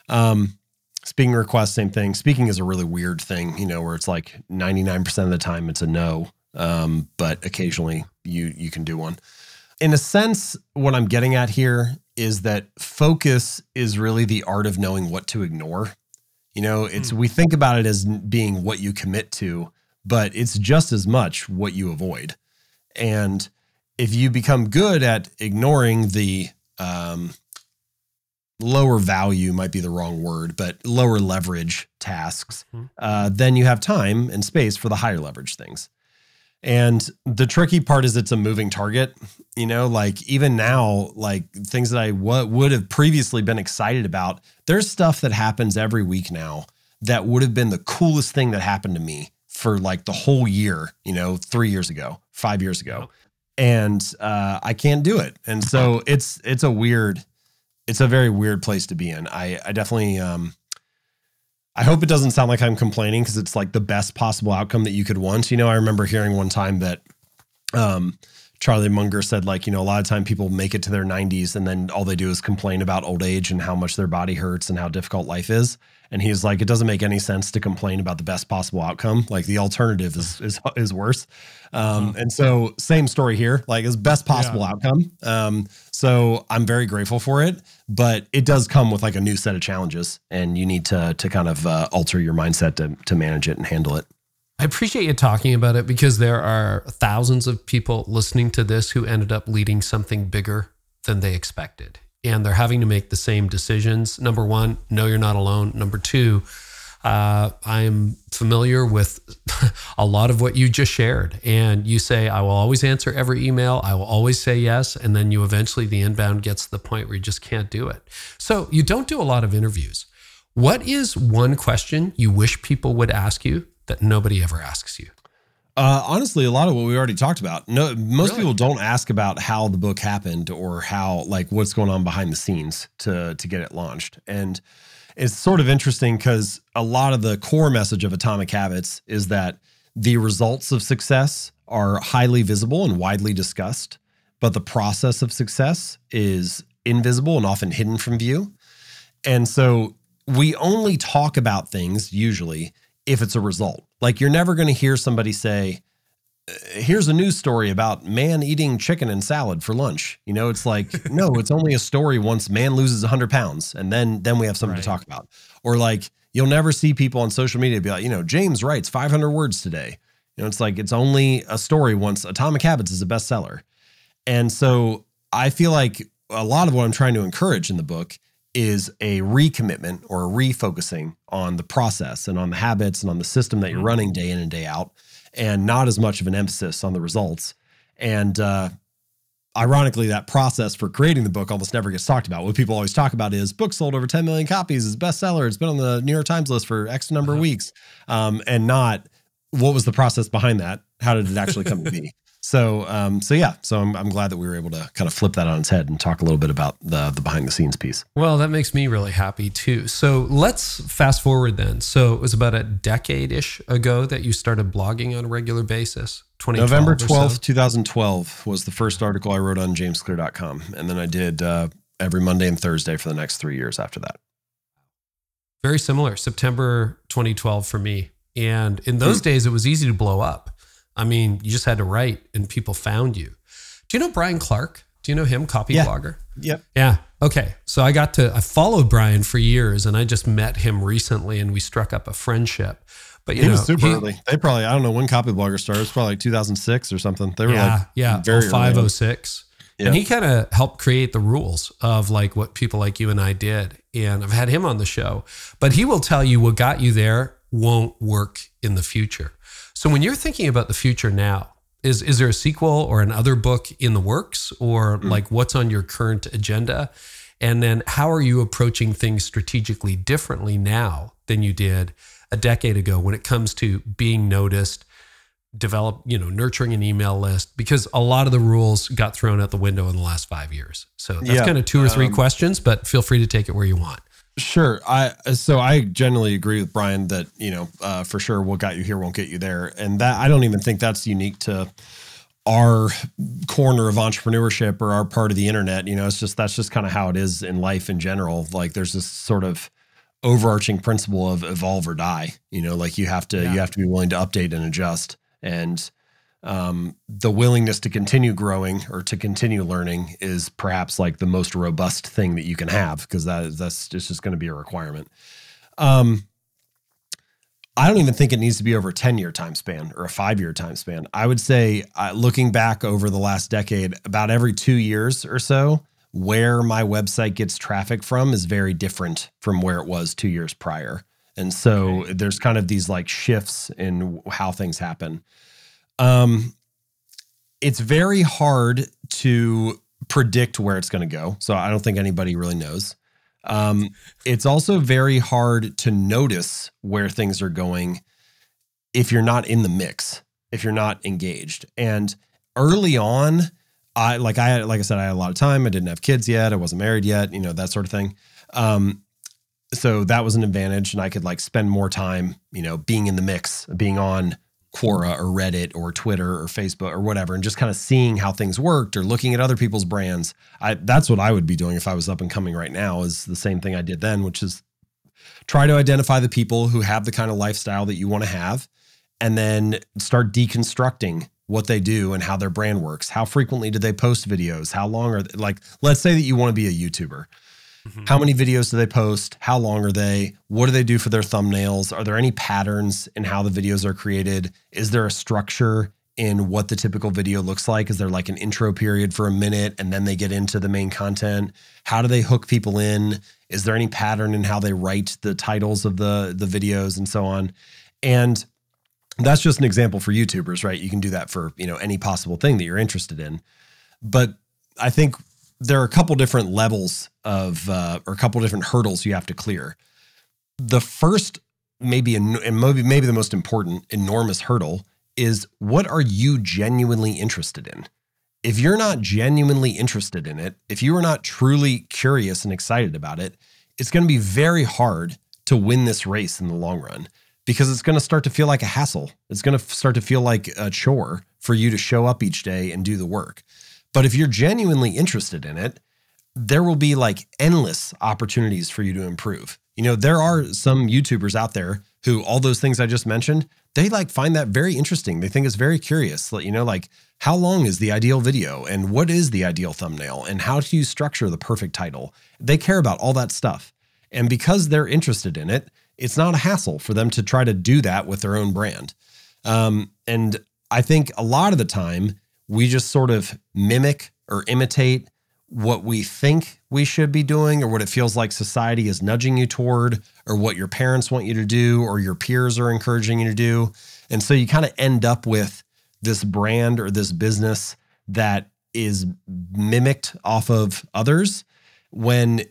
Um, speaking requests, same thing. Speaking is a really weird thing, you know, where it's like 99% of the time it's a no. Um, but occasionally you you can do one. In a sense, what I'm getting at here is that focus is really the art of knowing what to ignore. You know, it's mm. we think about it as being what you commit to, but it's just as much what you avoid. And if you become good at ignoring the um, lower value might be the wrong word, but lower leverage tasks, mm-hmm. uh, then you have time and space for the higher leverage things. And the tricky part is it's a moving target. You know, like even now, like things that I w- would have previously been excited about, there's stuff that happens every week now that would have been the coolest thing that happened to me for like the whole year, you know, three years ago, five years ago and uh, I can't do it. And so it's it's a weird, it's a very weird place to be in. I I definitely um, I hope it doesn't sound like I'm complaining because it's like the best possible outcome that you could want. You know, I remember hearing one time that um, Charlie Munger said like, you know, a lot of time people make it to their 90s and then all they do is complain about old age and how much their body hurts and how difficult life is. And he's like, it doesn't make any sense to complain about the best possible outcome. Like the alternative is is, is worse. Um, uh-huh. and so same story here, like is best possible yeah. outcome. Um, so I'm very grateful for it, but it does come with like a new set of challenges, and you need to to kind of uh, alter your mindset to to manage it and handle it. I appreciate you talking about it because there are thousands of people listening to this who ended up leading something bigger than they expected. And they're having to make the same decisions. Number one, no, you're not alone. Number two, uh, I'm familiar with a lot of what you just shared. And you say, I will always answer every email. I will always say yes. And then you eventually, the inbound gets to the point where you just can't do it. So you don't do a lot of interviews. What is one question you wish people would ask you that nobody ever asks you? Uh, honestly, a lot of what we already talked about. No, most Really? people don't ask about how the book happened or how like what's going on behind the scenes to to get it launched. And it's sort of interesting because a lot of the core message of Atomic Habits is that the results of success are highly visible and widely discussed, but the process of success is invisible and often hidden from view. And so we only talk about things usually if it's a result. Like you're never going to hear somebody say, "Uh, here's a news story about man eating chicken and salad for lunch. You know, it's like, no, it's only a story once man loses 100 pounds and then then we have something to talk about. Or like you'll never see people on social media be like, you know, James writes 500 words today. You know, it's like it's only a story once Atomic Habits is a bestseller. And so I feel like a lot of what I'm trying to encourage in the book is a recommitment or a refocusing on the process and on the habits and on the system that you're Mhm. running day in and day out, and not as much of an emphasis on the results. And uh, ironically, that process for creating the book almost never gets talked about. What people always talk about is book sold over 10 million copies, is bestseller, it's been on the New York Times list for X number of Uh-huh. weeks, um, and not what was the process behind that? How did it actually come to be? So, um, so yeah, so I'm, I'm glad that we were able to kind of flip that on its head and talk a little bit about the the behind the scenes piece. Well, that makes me really happy too. So let's fast forward then. So it was about a decade ish ago that you started blogging on a regular basis. November or so? 12th, 2012 was the first article I wrote on jamesclear.com. And then I did uh, every Monday and Thursday for the next three years after that. Very similar. September 2012 for me. And in those Hmm. days, it was easy to blow up. I mean, you just had to write and people found you. Do you know Brian Clark? Do you know him, copy Yeah. blogger? Yep. Yeah. Okay. So I got to, I followed Brian for years and I just met him recently and we struck up a friendship. But you He know, was super he- early. They probably, I don't know when Copyblogger started. It was probably like 2006 or something. They were yeah, like, yeah, very early oh five on. oh six. Yeah. And he kind of helped create the rules of like what people like you and I did. And I've had him on the show, but he will tell you what got you there won't work in the future. So when you're thinking about the future now, is is there a sequel or another book in the works or Hmm. like what's on your current agenda? And then how are you approaching things strategically differently now than you did a decade ago when it comes to being noticed, develop, you know, nurturing an email list because a lot of the rules got thrown out the window in the last 5 years. So that's Yeah, kind of two or three um, questions, but feel free to take it where you want. Sure. I so I generally agree with Brian that you know uh, for sure what got you here won't get you there, and that I don't even think that's unique to our corner of entrepreneurship or our part of the internet. You know, it's just that's just kind of how it is in life in general. Like there's this sort of overarching principle of evolve or die. You know, like you have to Yeah. you have to be willing to update and adjust, and um, the willingness to continue growing or to continue learning is perhaps like the most robust thing that you can have because that that's it's just going to be a requirement. Um, I don't even think it needs to be over a 10 year time span or a five year time span. I would say, uh, looking back over the last decade, about every two years or so, where my website gets traffic from is very different from where it was two years prior. And so there's kind of these like shifts in how things happen. Um, it's very hard to predict where it's going to go. So I don't think anybody really knows. Um, it's also very hard to notice where things are going if you're not in the mix, if you're not engaged. And early on, I like I like I said, I had a lot of time. I didn't have kids yet. I wasn't married yet. You know that sort of thing. Um, so that was an advantage, and I could like spend more time, you know, being in the mix, being on Quora or Reddit or Twitter or Facebook or whatever, and just kind of seeing how things worked or looking at other people's brands. I that's what I would be doing if I was up and coming right now. Is the same thing I did then, which is try to identify the people who have the kind of lifestyle that you want to have, and then start deconstructing what they do and how their brand works. How frequently do they post videos? How long are they, like? Let's say that you want to be a YouTuber. Mm-hmm. How many videos do they post? How long are they? What do they do for their thumbnails? Are there any patterns in how the videos are created? Is there a structure in what the typical video looks like? Is there like an intro period for a minute and then they get into the main content? How do they hook people in? Is there any pattern in how they write the titles of the the videos and so on? And that's just an example for YouTubers, right? You can do that for, you know, any possible thing that you're interested in. But I think there are a couple different levels of uh, or a couple different hurdles you have to clear. The first, maybe and maybe maybe the most important enormous hurdle is what are you genuinely interested in? If you're not genuinely interested in it, if you are not truly curious and excited about it, it's going to be very hard to win this race in the long run because it's going to start to feel like a hassle. It's going to start to feel like a chore for you to show up each day and do the work. But if you're genuinely interested in it, there will be like endless opportunities for you to improve. You know, there are some YouTubers out there who all those things I just mentioned, they like find that very interesting. They think it's very curious. You know, like how long is the ideal video and what is the ideal thumbnail and how do you structure the perfect title? They care about all that stuff. And because they're interested in it, it's not a hassle for them to try to do that with their own brand. Um, and I think a lot of the time we just sort of mimic or imitate what we think we should be doing or what it feels like society is nudging you toward or what your parents want you to do or your peers are encouraging you to do. And so you kind of end up with this brand or this business that is mimicked off of others when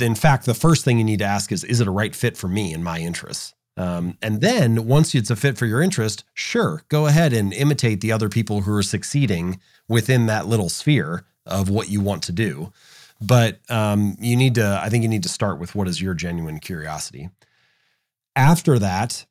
in fact the first thing you need to ask is is it a right fit for me and my interests um, and then once it's a fit for your interest sure go ahead and imitate the other people who are succeeding within that little sphere of what you want to do. But um, you need to, I think you need to start with what is your genuine curiosity. After that,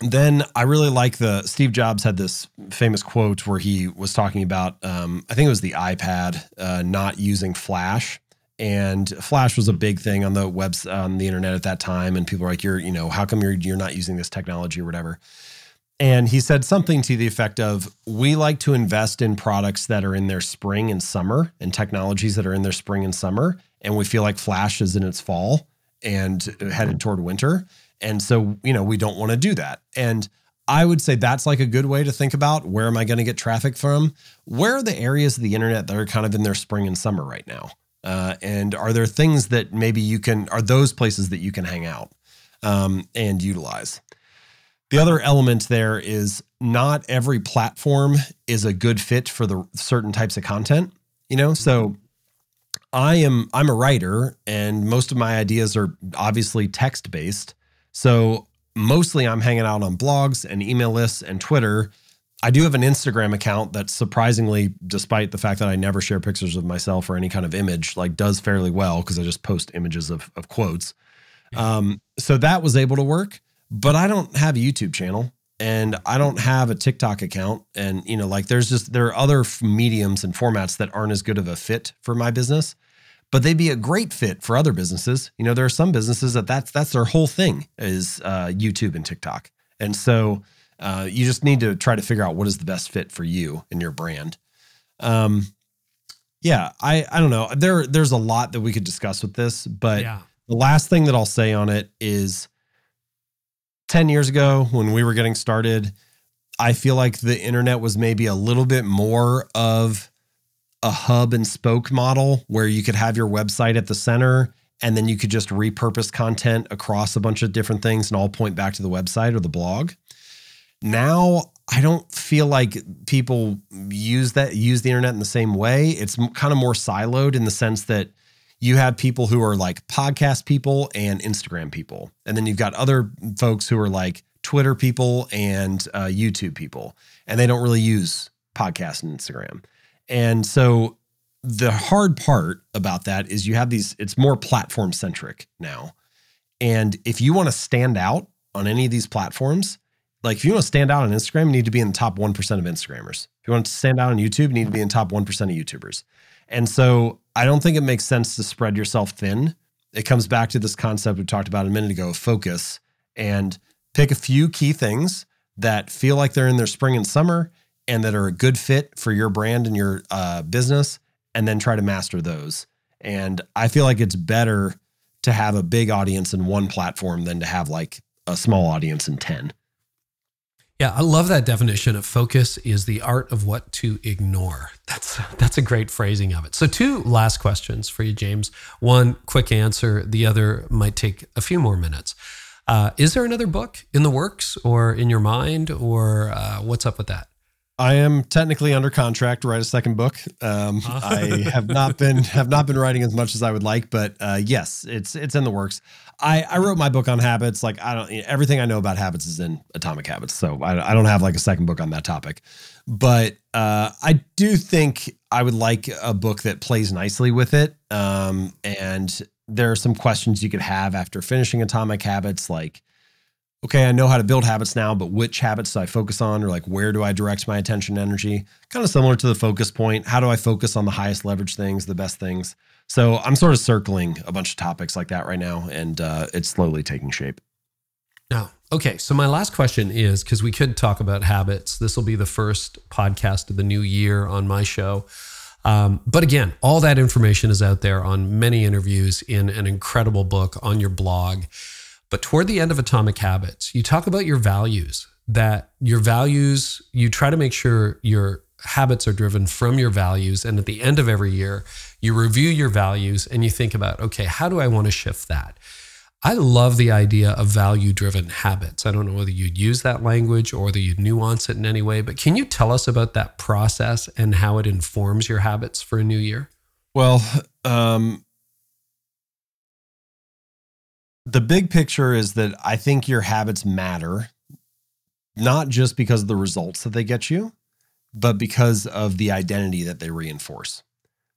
then I really like the Steve Jobs had this famous quote where he was talking about, um, I think it was the iPad uh, not using Flash. And Flash was a big thing on the webs on the internet at that time, and people were like, "You're, you know, how come you're you're not using this technology or whatever?" And he said something to the effect of We like to invest in products that are in their spring and summer and technologies that are in their spring and summer. And we feel like Flash is in its fall and headed toward winter. And so, you know, we don't want to do that. And I would say that's like a good way to think about where am I going to get traffic from? Where are the areas of the internet that are kind of in their spring and summer right now? Uh, and are there things that maybe you can, are those places that you can hang out um, and utilize? The other element there is not every platform is a good fit for the certain types of content, you know? So I am I'm a writer and most of my ideas are obviously text based. So mostly I'm hanging out on blogs and email lists and Twitter. I do have an Instagram account that surprisingly, despite the fact that I never share pictures of myself or any kind of image, like does fairly well because I just post images of, of quotes. Um, so that was able to work but I don't have a YouTube channel and I don't have a TikTok account. And, you know, like there's just, there are other mediums and formats that aren't as good of a fit for my business, but they'd be a great fit for other businesses. You know, there are some businesses that that's, that's their whole thing is uh, YouTube and TikTok. And so uh, you just need to try to figure out what is the best fit for you and your brand. Um, yeah, I, I don't know. There, there's a lot that we could discuss with this, but yeah. the last thing that I'll say on it is, 10 years ago when we were getting started, I feel like the internet was maybe a little bit more of a hub and spoke model where you could have your website at the center and then you could just repurpose content across a bunch of different things and all point back to the website or the blog. Now, I don't feel like people use that use the internet in the same way. It's kind of more siloed in the sense that you have people who are like podcast people and Instagram people. And then you've got other folks who are like Twitter people and uh, YouTube people, and they don't really use podcast and Instagram. And so the hard part about that is you have these, it's more platform centric now. And if you want to stand out on any of these platforms, like if you want to stand out on Instagram, you need to be in the top 1% of Instagrammers. If you want to stand out on YouTube, you need to be in top 1% of YouTubers. And so I don't think it makes sense to spread yourself thin. It comes back to this concept we talked about a minute ago focus and pick a few key things that feel like they're in their spring and summer and that are a good fit for your brand and your uh, business, and then try to master those. And I feel like it's better to have a big audience in one platform than to have like a small audience in 10. Yeah, I love that definition of focus is the art of what to ignore. That's that's a great phrasing of it. So two last questions for you, James. One quick answer. The other might take a few more minutes. Uh, is there another book in the works or in your mind, or uh, what's up with that? I am technically under contract to write a second book. Um, Huh? I have not been have not been writing as much as I would like, but uh, yes, it's it's in the works. I, I wrote my book on habits. Like I don't everything I know about habits is in Atomic Habits, so I, I don't have like a second book on that topic. But uh, I do think I would like a book that plays nicely with it. Um, and there are some questions you could have after finishing Atomic Habits, like okay, I know how to build habits now, but which habits do I focus on or like where do I direct my attention energy? Kind of similar to the focus point. How do I focus on the highest leverage things, the best things? So I'm sort of circling a bunch of topics like that right now, and uh, it's slowly taking shape. No. Okay. So my last question is because we could talk about habits. This will be the first podcast of the new year on my show. Um, but again, all that information is out there on many interviews in an incredible book on your blog. But toward the end of Atomic Habits, you talk about your values, that your values, you try to make sure your habits are driven from your values. And at the end of every year, you review your values and you think about, okay, how do I want to shift that? I love the idea of value driven habits. I don't know whether you'd use that language or whether you'd nuance it in any way, but can you tell us about that process and how it informs your habits for a new year? Well, um, the big picture is that I think your habits matter, not just because of the results that they get you, but because of the identity that they reinforce.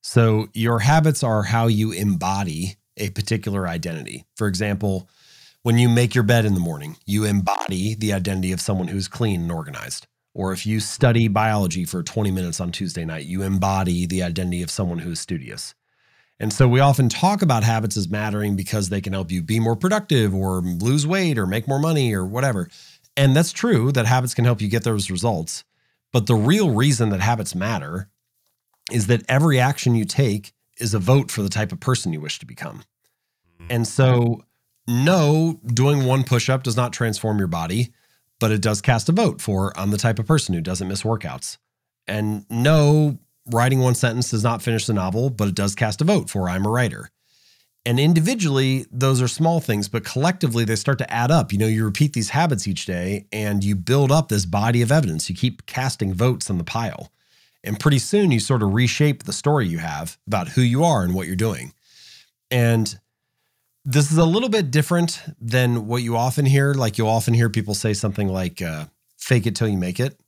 So, your habits are how you embody a particular identity. For example, when you make your bed in the morning, you embody the identity of someone who's clean and organized. Or if you study biology for 20 minutes on Tuesday night, you embody the identity of someone who is studious. And so we often talk about habits as mattering because they can help you be more productive or lose weight or make more money or whatever. And that's true that habits can help you get those results. But the real reason that habits matter is that every action you take is a vote for the type of person you wish to become. Mm. And so, no, doing one push up does not transform your body, but it does cast a vote for I'm the type of person who doesn't miss workouts. And no, writing one sentence does not finish the novel, but it does cast a vote for I'm a writer. And individually, those are small things, but collectively, they start to add up. You know, you repeat these habits each day and you build up this body of evidence. You keep casting votes on the pile. And pretty soon, you sort of reshape the story you have about who you are and what you're doing. And this is a little bit different than what you often hear. Like, you'll often hear people say something like, uh, fake it till you make it.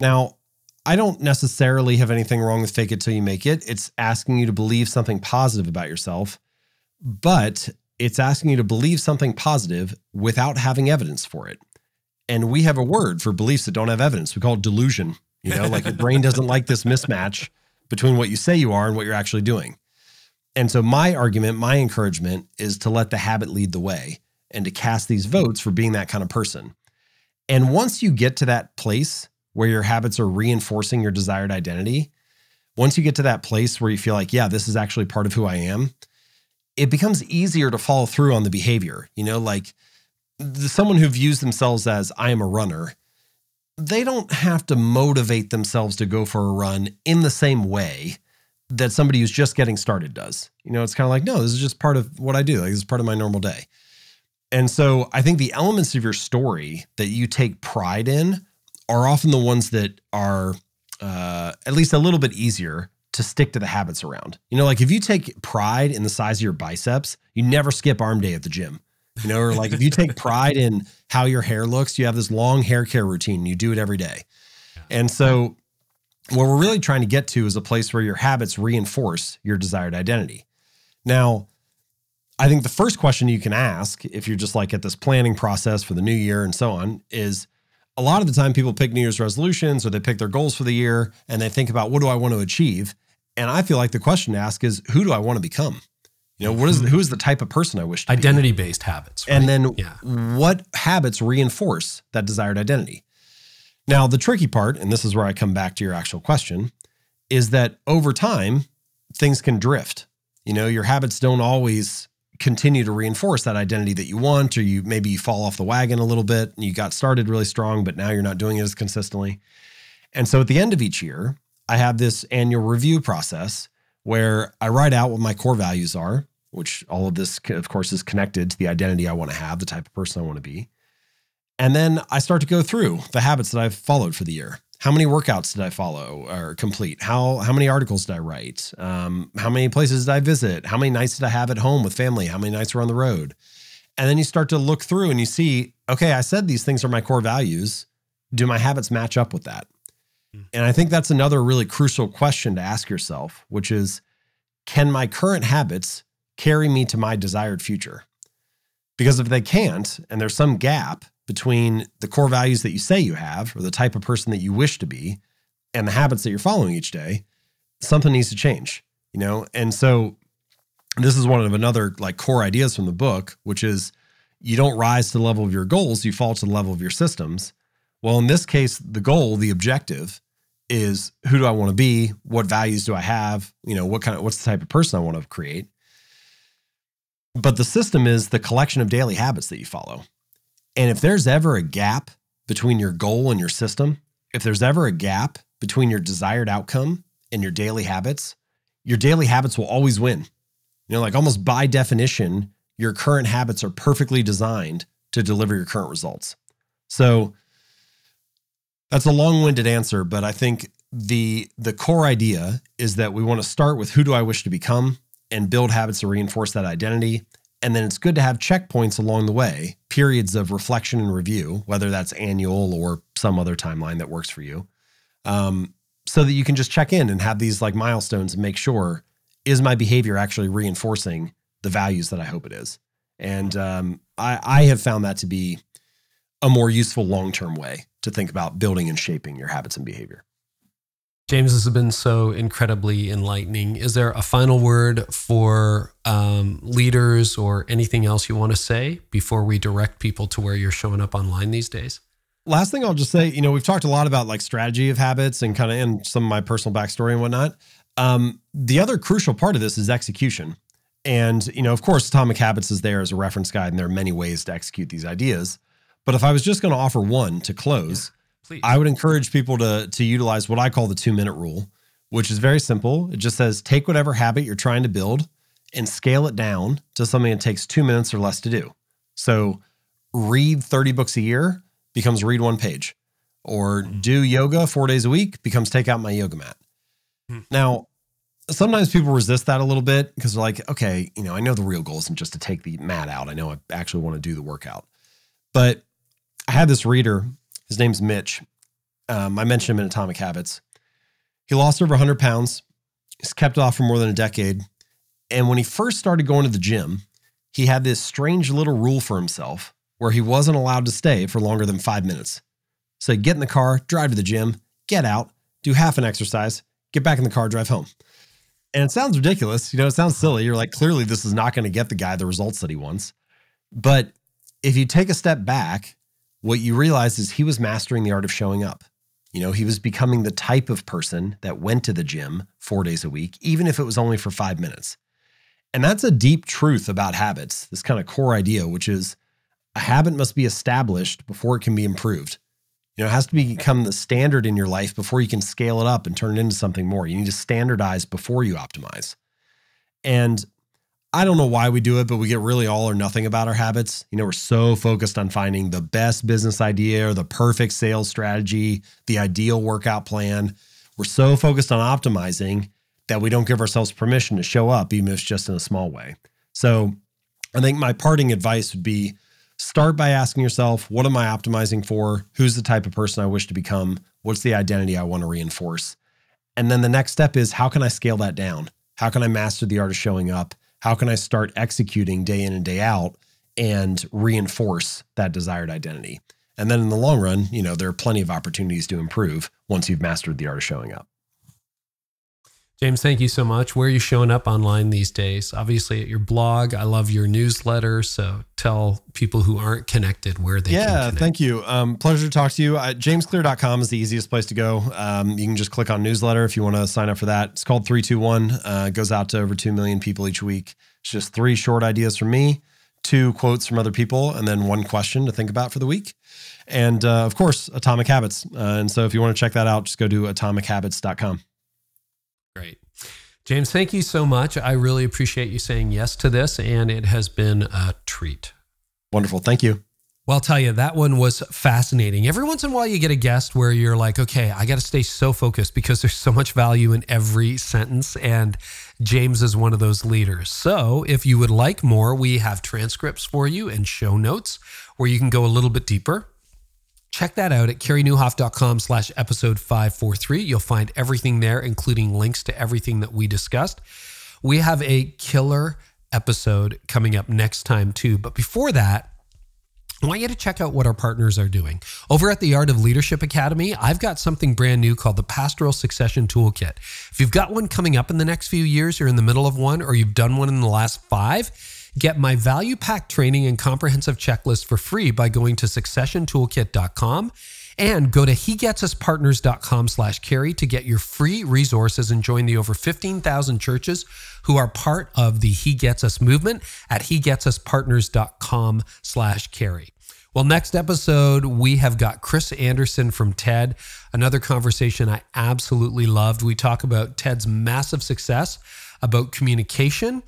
Now, I don't necessarily have anything wrong with fake it till you make it. It's asking you to believe something positive about yourself, but it's asking you to believe something positive without having evidence for it. And we have a word for beliefs that don't have evidence. We call it delusion. You know, like your brain doesn't like this mismatch between what you say you are and what you're actually doing. And so, my argument, my encouragement is to let the habit lead the way and to cast these votes for being that kind of person. And once you get to that place where your habits are reinforcing your desired identity, once you get to that place where you feel like, yeah, this is actually part of who I am, it becomes easier to follow through on the behavior. You know, like someone who views themselves as I am a runner, they don't have to motivate themselves to go for a run in the same way that somebody who's just getting started does. You know, it's kind of like, no, this is just part of what I do. Like, this is part of my normal day. And so I think the elements of your story that you take pride in are often the ones that are uh, at least a little bit easier to stick to the habits around. You know, like if you take pride in the size of your biceps, you never skip arm day at the gym. You know, or like if you take pride in how your hair looks, you have this long hair care routine, and you do it every day. And so what we're really trying to get to is a place where your habits reinforce your desired identity. Now, I think the first question you can ask if you're just like at this planning process for the new year and so on is a lot of the time people pick New Year's resolutions or they pick their goals for the year and they think about what do I want to achieve? And I feel like the question to ask is who do I want to become? You know, what is who is the type of person I wish to be? Identity based habits. And then yeah. what habits reinforce that desired identity? Now, the tricky part, and this is where I come back to your actual question, is that over time, things can drift. You know, your habits don't always continue to reinforce that identity that you want, or you maybe you fall off the wagon a little bit and you got started really strong, but now you're not doing it as consistently. And so at the end of each year, I have this annual review process where I write out what my core values are, which all of this, of course, is connected to the identity I want to have, the type of person I want to be. And then I start to go through the habits that I've followed for the year. how many workouts did I follow or complete? How how many articles did I write? Um, how many places did I visit? How many nights did I have at home with family? How many nights were on the road? And then you start to look through and you see, okay, I said these things are my core values. Do my habits match up with that? And I think that's another really crucial question to ask yourself, which is can my current habits carry me to my desired future? Because if they can't, and there's some gap between the core values that you say you have, or the type of person that you wish to be, and the habits that you're following each day, something needs to change, you know? And so this is one of another like core ideas from the book, which is you don't rise to the level of your goals, you fall to the level of your systems. Well, in this case, the goal, the objective is who do I want to be? What values do I have? You know, what kind of what's the type of person I want to create? But the system is the collection of daily habits that you follow. And if there's ever a gap between your goal and your system, if there's ever a gap between your desired outcome and your daily habits, your daily habits will always win. You know, like almost by definition, your current habits are perfectly designed to deliver your current results. So that's a long-winded answer, but I think the the core idea is that we want to start with who do I wish to become and build habits to reinforce that identity. And then it's good to have checkpoints along the way, periods of reflection and review, whether that's annual or some other timeline that works for you, um, so that you can just check in and have these like milestones and make sure is my behavior actually reinforcing the values that I hope it is. And um, I, I have found that to be a more useful long term way to think about building and shaping your habits and behavior. James, this has been so incredibly enlightening. Is there a final word for um, leaders or anything else you want to say before we direct people to where you're showing up online these days? Last thing I'll just say, you know, we've talked a lot about like strategy of habits and kind of and some of my personal backstory and whatnot. Um, the other crucial part of this is execution. And, you know, of course, Atomic Habits is there as a reference guide, and there are many ways to execute these ideas. But if I was just going to offer one to close, yeah, I would encourage people to, to utilize what I call the two minute rule, which is very simple. It just says take whatever habit you're trying to build and scale it down to something that takes two minutes or less to do. So read 30 books a year becomes read one page, or mm-hmm. do yoga four days a week becomes take out my yoga mat. Hmm. Now, sometimes people resist that a little bit because they're like, okay, you know, I know the real goal isn't just to take the mat out. I know I actually want to do the workout. But I had this reader, his name's Mitch. Um, I mentioned him in Atomic Habits. He lost over 100 pounds. He's kept off for more than a decade. And when he first started going to the gym, he had this strange little rule for himself where he wasn't allowed to stay for longer than five minutes. So he get in the car, drive to the gym, get out, do half an exercise, get back in the car, drive home. And it sounds ridiculous. You know, it sounds silly. You're like, clearly, this is not going to get the guy the results that he wants. But if you take a step back, what you realize is he was mastering the art of showing up. You know, he was becoming the type of person that went to the gym four days a week, even if it was only for five minutes. And that's a deep truth about habits, this kind of core idea, which is a habit must be established before it can be improved. You know, it has to become the standard in your life before you can scale it up and turn it into something more. You need to standardize before you optimize. And I don't know why we do it, but we get really all or nothing about our habits. You know, we're so focused on finding the best business idea or the perfect sales strategy, the ideal workout plan. We're so focused on optimizing that we don't give ourselves permission to show up, even if it's just in a small way. So I think my parting advice would be Start by asking yourself, what am I optimizing for? Who's the type of person I wish to become? What's the identity I want to reinforce? And then the next step is how can I scale that down? How can I master the art of showing up? How can I start executing day in and day out and reinforce that desired identity? And then in the long run, you know, there are plenty of opportunities to improve once you've mastered the art of showing up. James, thank you so much. Where are you showing up online these days? Obviously, at your blog. I love your newsletter. So tell people who aren't connected where they yeah, thank you. Um, pleasure to talk to you. Uh, jamesclear.com is the easiest place to go. Um, you can just click on newsletter if you want to sign up for that. It's called 321. Uh, it goes out to over 2 million people each week. It's just three short ideas from me, two quotes from other people, and then one question to think about for the week. And uh, of course, Atomic Habits. Uh, and so if you want to check that out, just go to atomichabits.com. Great. James, thank you so much. I really appreciate you saying yes to this, and it has been a treat. Wonderful. Thank you. Well, I'll tell you, that one was fascinating. Every once in a while, you get a guest where you're like, okay, I got to stay so focused because there's so much value in every sentence. And James is one of those leaders. So if you would like more, we have transcripts for you and show notes where you can go a little bit deeper. Check that out at careynieuwhof.com slash episode 543. You'll find everything there, including links to everything that we discussed. We have a killer episode coming up next time, too. But before that, I want you to check out what our partners are doing. Over at the Art of Leadership Academy, I've got something brand new called the Pastoral Succession Toolkit. If you've got one coming up in the next few years, you're in the middle of one, or you've done one in the last five, get my value pack training and comprehensive checklist for free by going to successiontoolkit.com and go to hegetsuspartners.com slash carey to get your free resources and join the over 15,000 churches who are part of the He Gets Us movement at hegetsuspartners.com slash carey. Well, next episode, we have got Chris Anderson from TED, another conversation I absolutely loved. We talk about TED's massive success, about communication,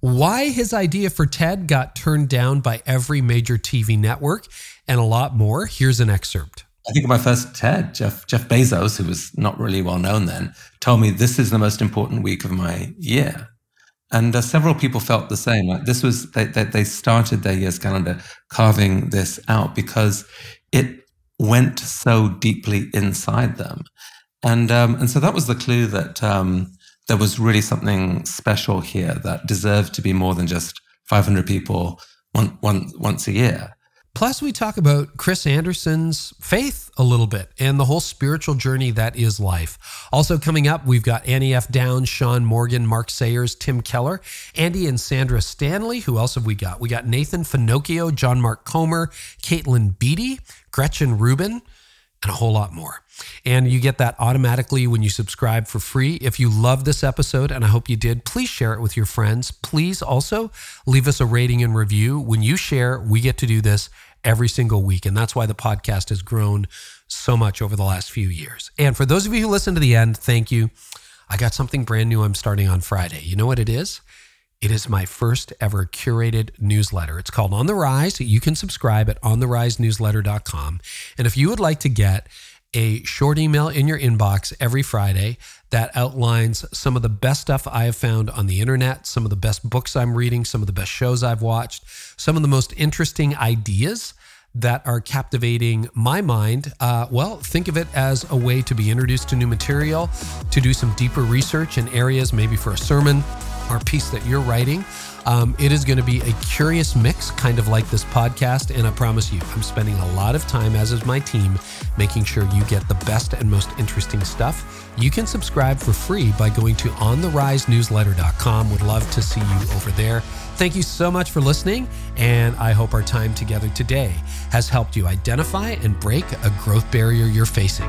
why his idea for TED got turned down by every major TV network, and a lot more. Here's an excerpt. I think my first TED, Jeff Jeff Bezos, who was not really well known then, told me this is the most important week of my year. And uh, several people felt the same. Like this was they, they, they started their year's calendar carving this out because it went so deeply inside them, and um, and so that was the clue that um, there was really something special here that deserved to be more than just 500 people one, one, once a year. Plus, we talk about Chris Anderson's faith a little bit and the whole spiritual journey that is life. Also, coming up, we've got Annie F. Downs, Sean Morgan, Mark Sayers, Tim Keller, Andy and Sandra Stanley. Who else have we got? We got Nathan Finochio, John Mark Comer, Katelyn Beaty, Gretchen Rubin, and a whole lot more. And you get that automatically when you subscribe for free. If you love this episode, and I hope you did, please share it with your friends. Please also leave us a rating and review. When you share, we get to do this every single week. And that's why the podcast has grown so much over the last few years. And for those of you who listen to the end, thank you. I got something brand new I'm starting on Friday. You know what it is? It is my first ever curated newsletter. It's called On the Rise. You can subscribe at ontherisenewsletter.com. And if you would like to get a short email in your inbox every Friday that outlines some of the best stuff I have found on the internet, some of the best books I'm reading, some of the best shows I've watched, some of the most interesting ideas that are captivating my mind. Uh, well, think of it as a way to be introduced to new material, to do some deeper research in areas, maybe for a sermon or piece that you're writing. Um, it is going to be a curious mix, kind of like this podcast. And I promise you, I'm spending a lot of time, as is my team, making sure you get the best and most interesting stuff. You can subscribe for free by going to ontherisenewsletter.com. Would love to see you over there. Thank you so much for listening, and I hope our time together today has helped you identify and break a growth barrier you're facing.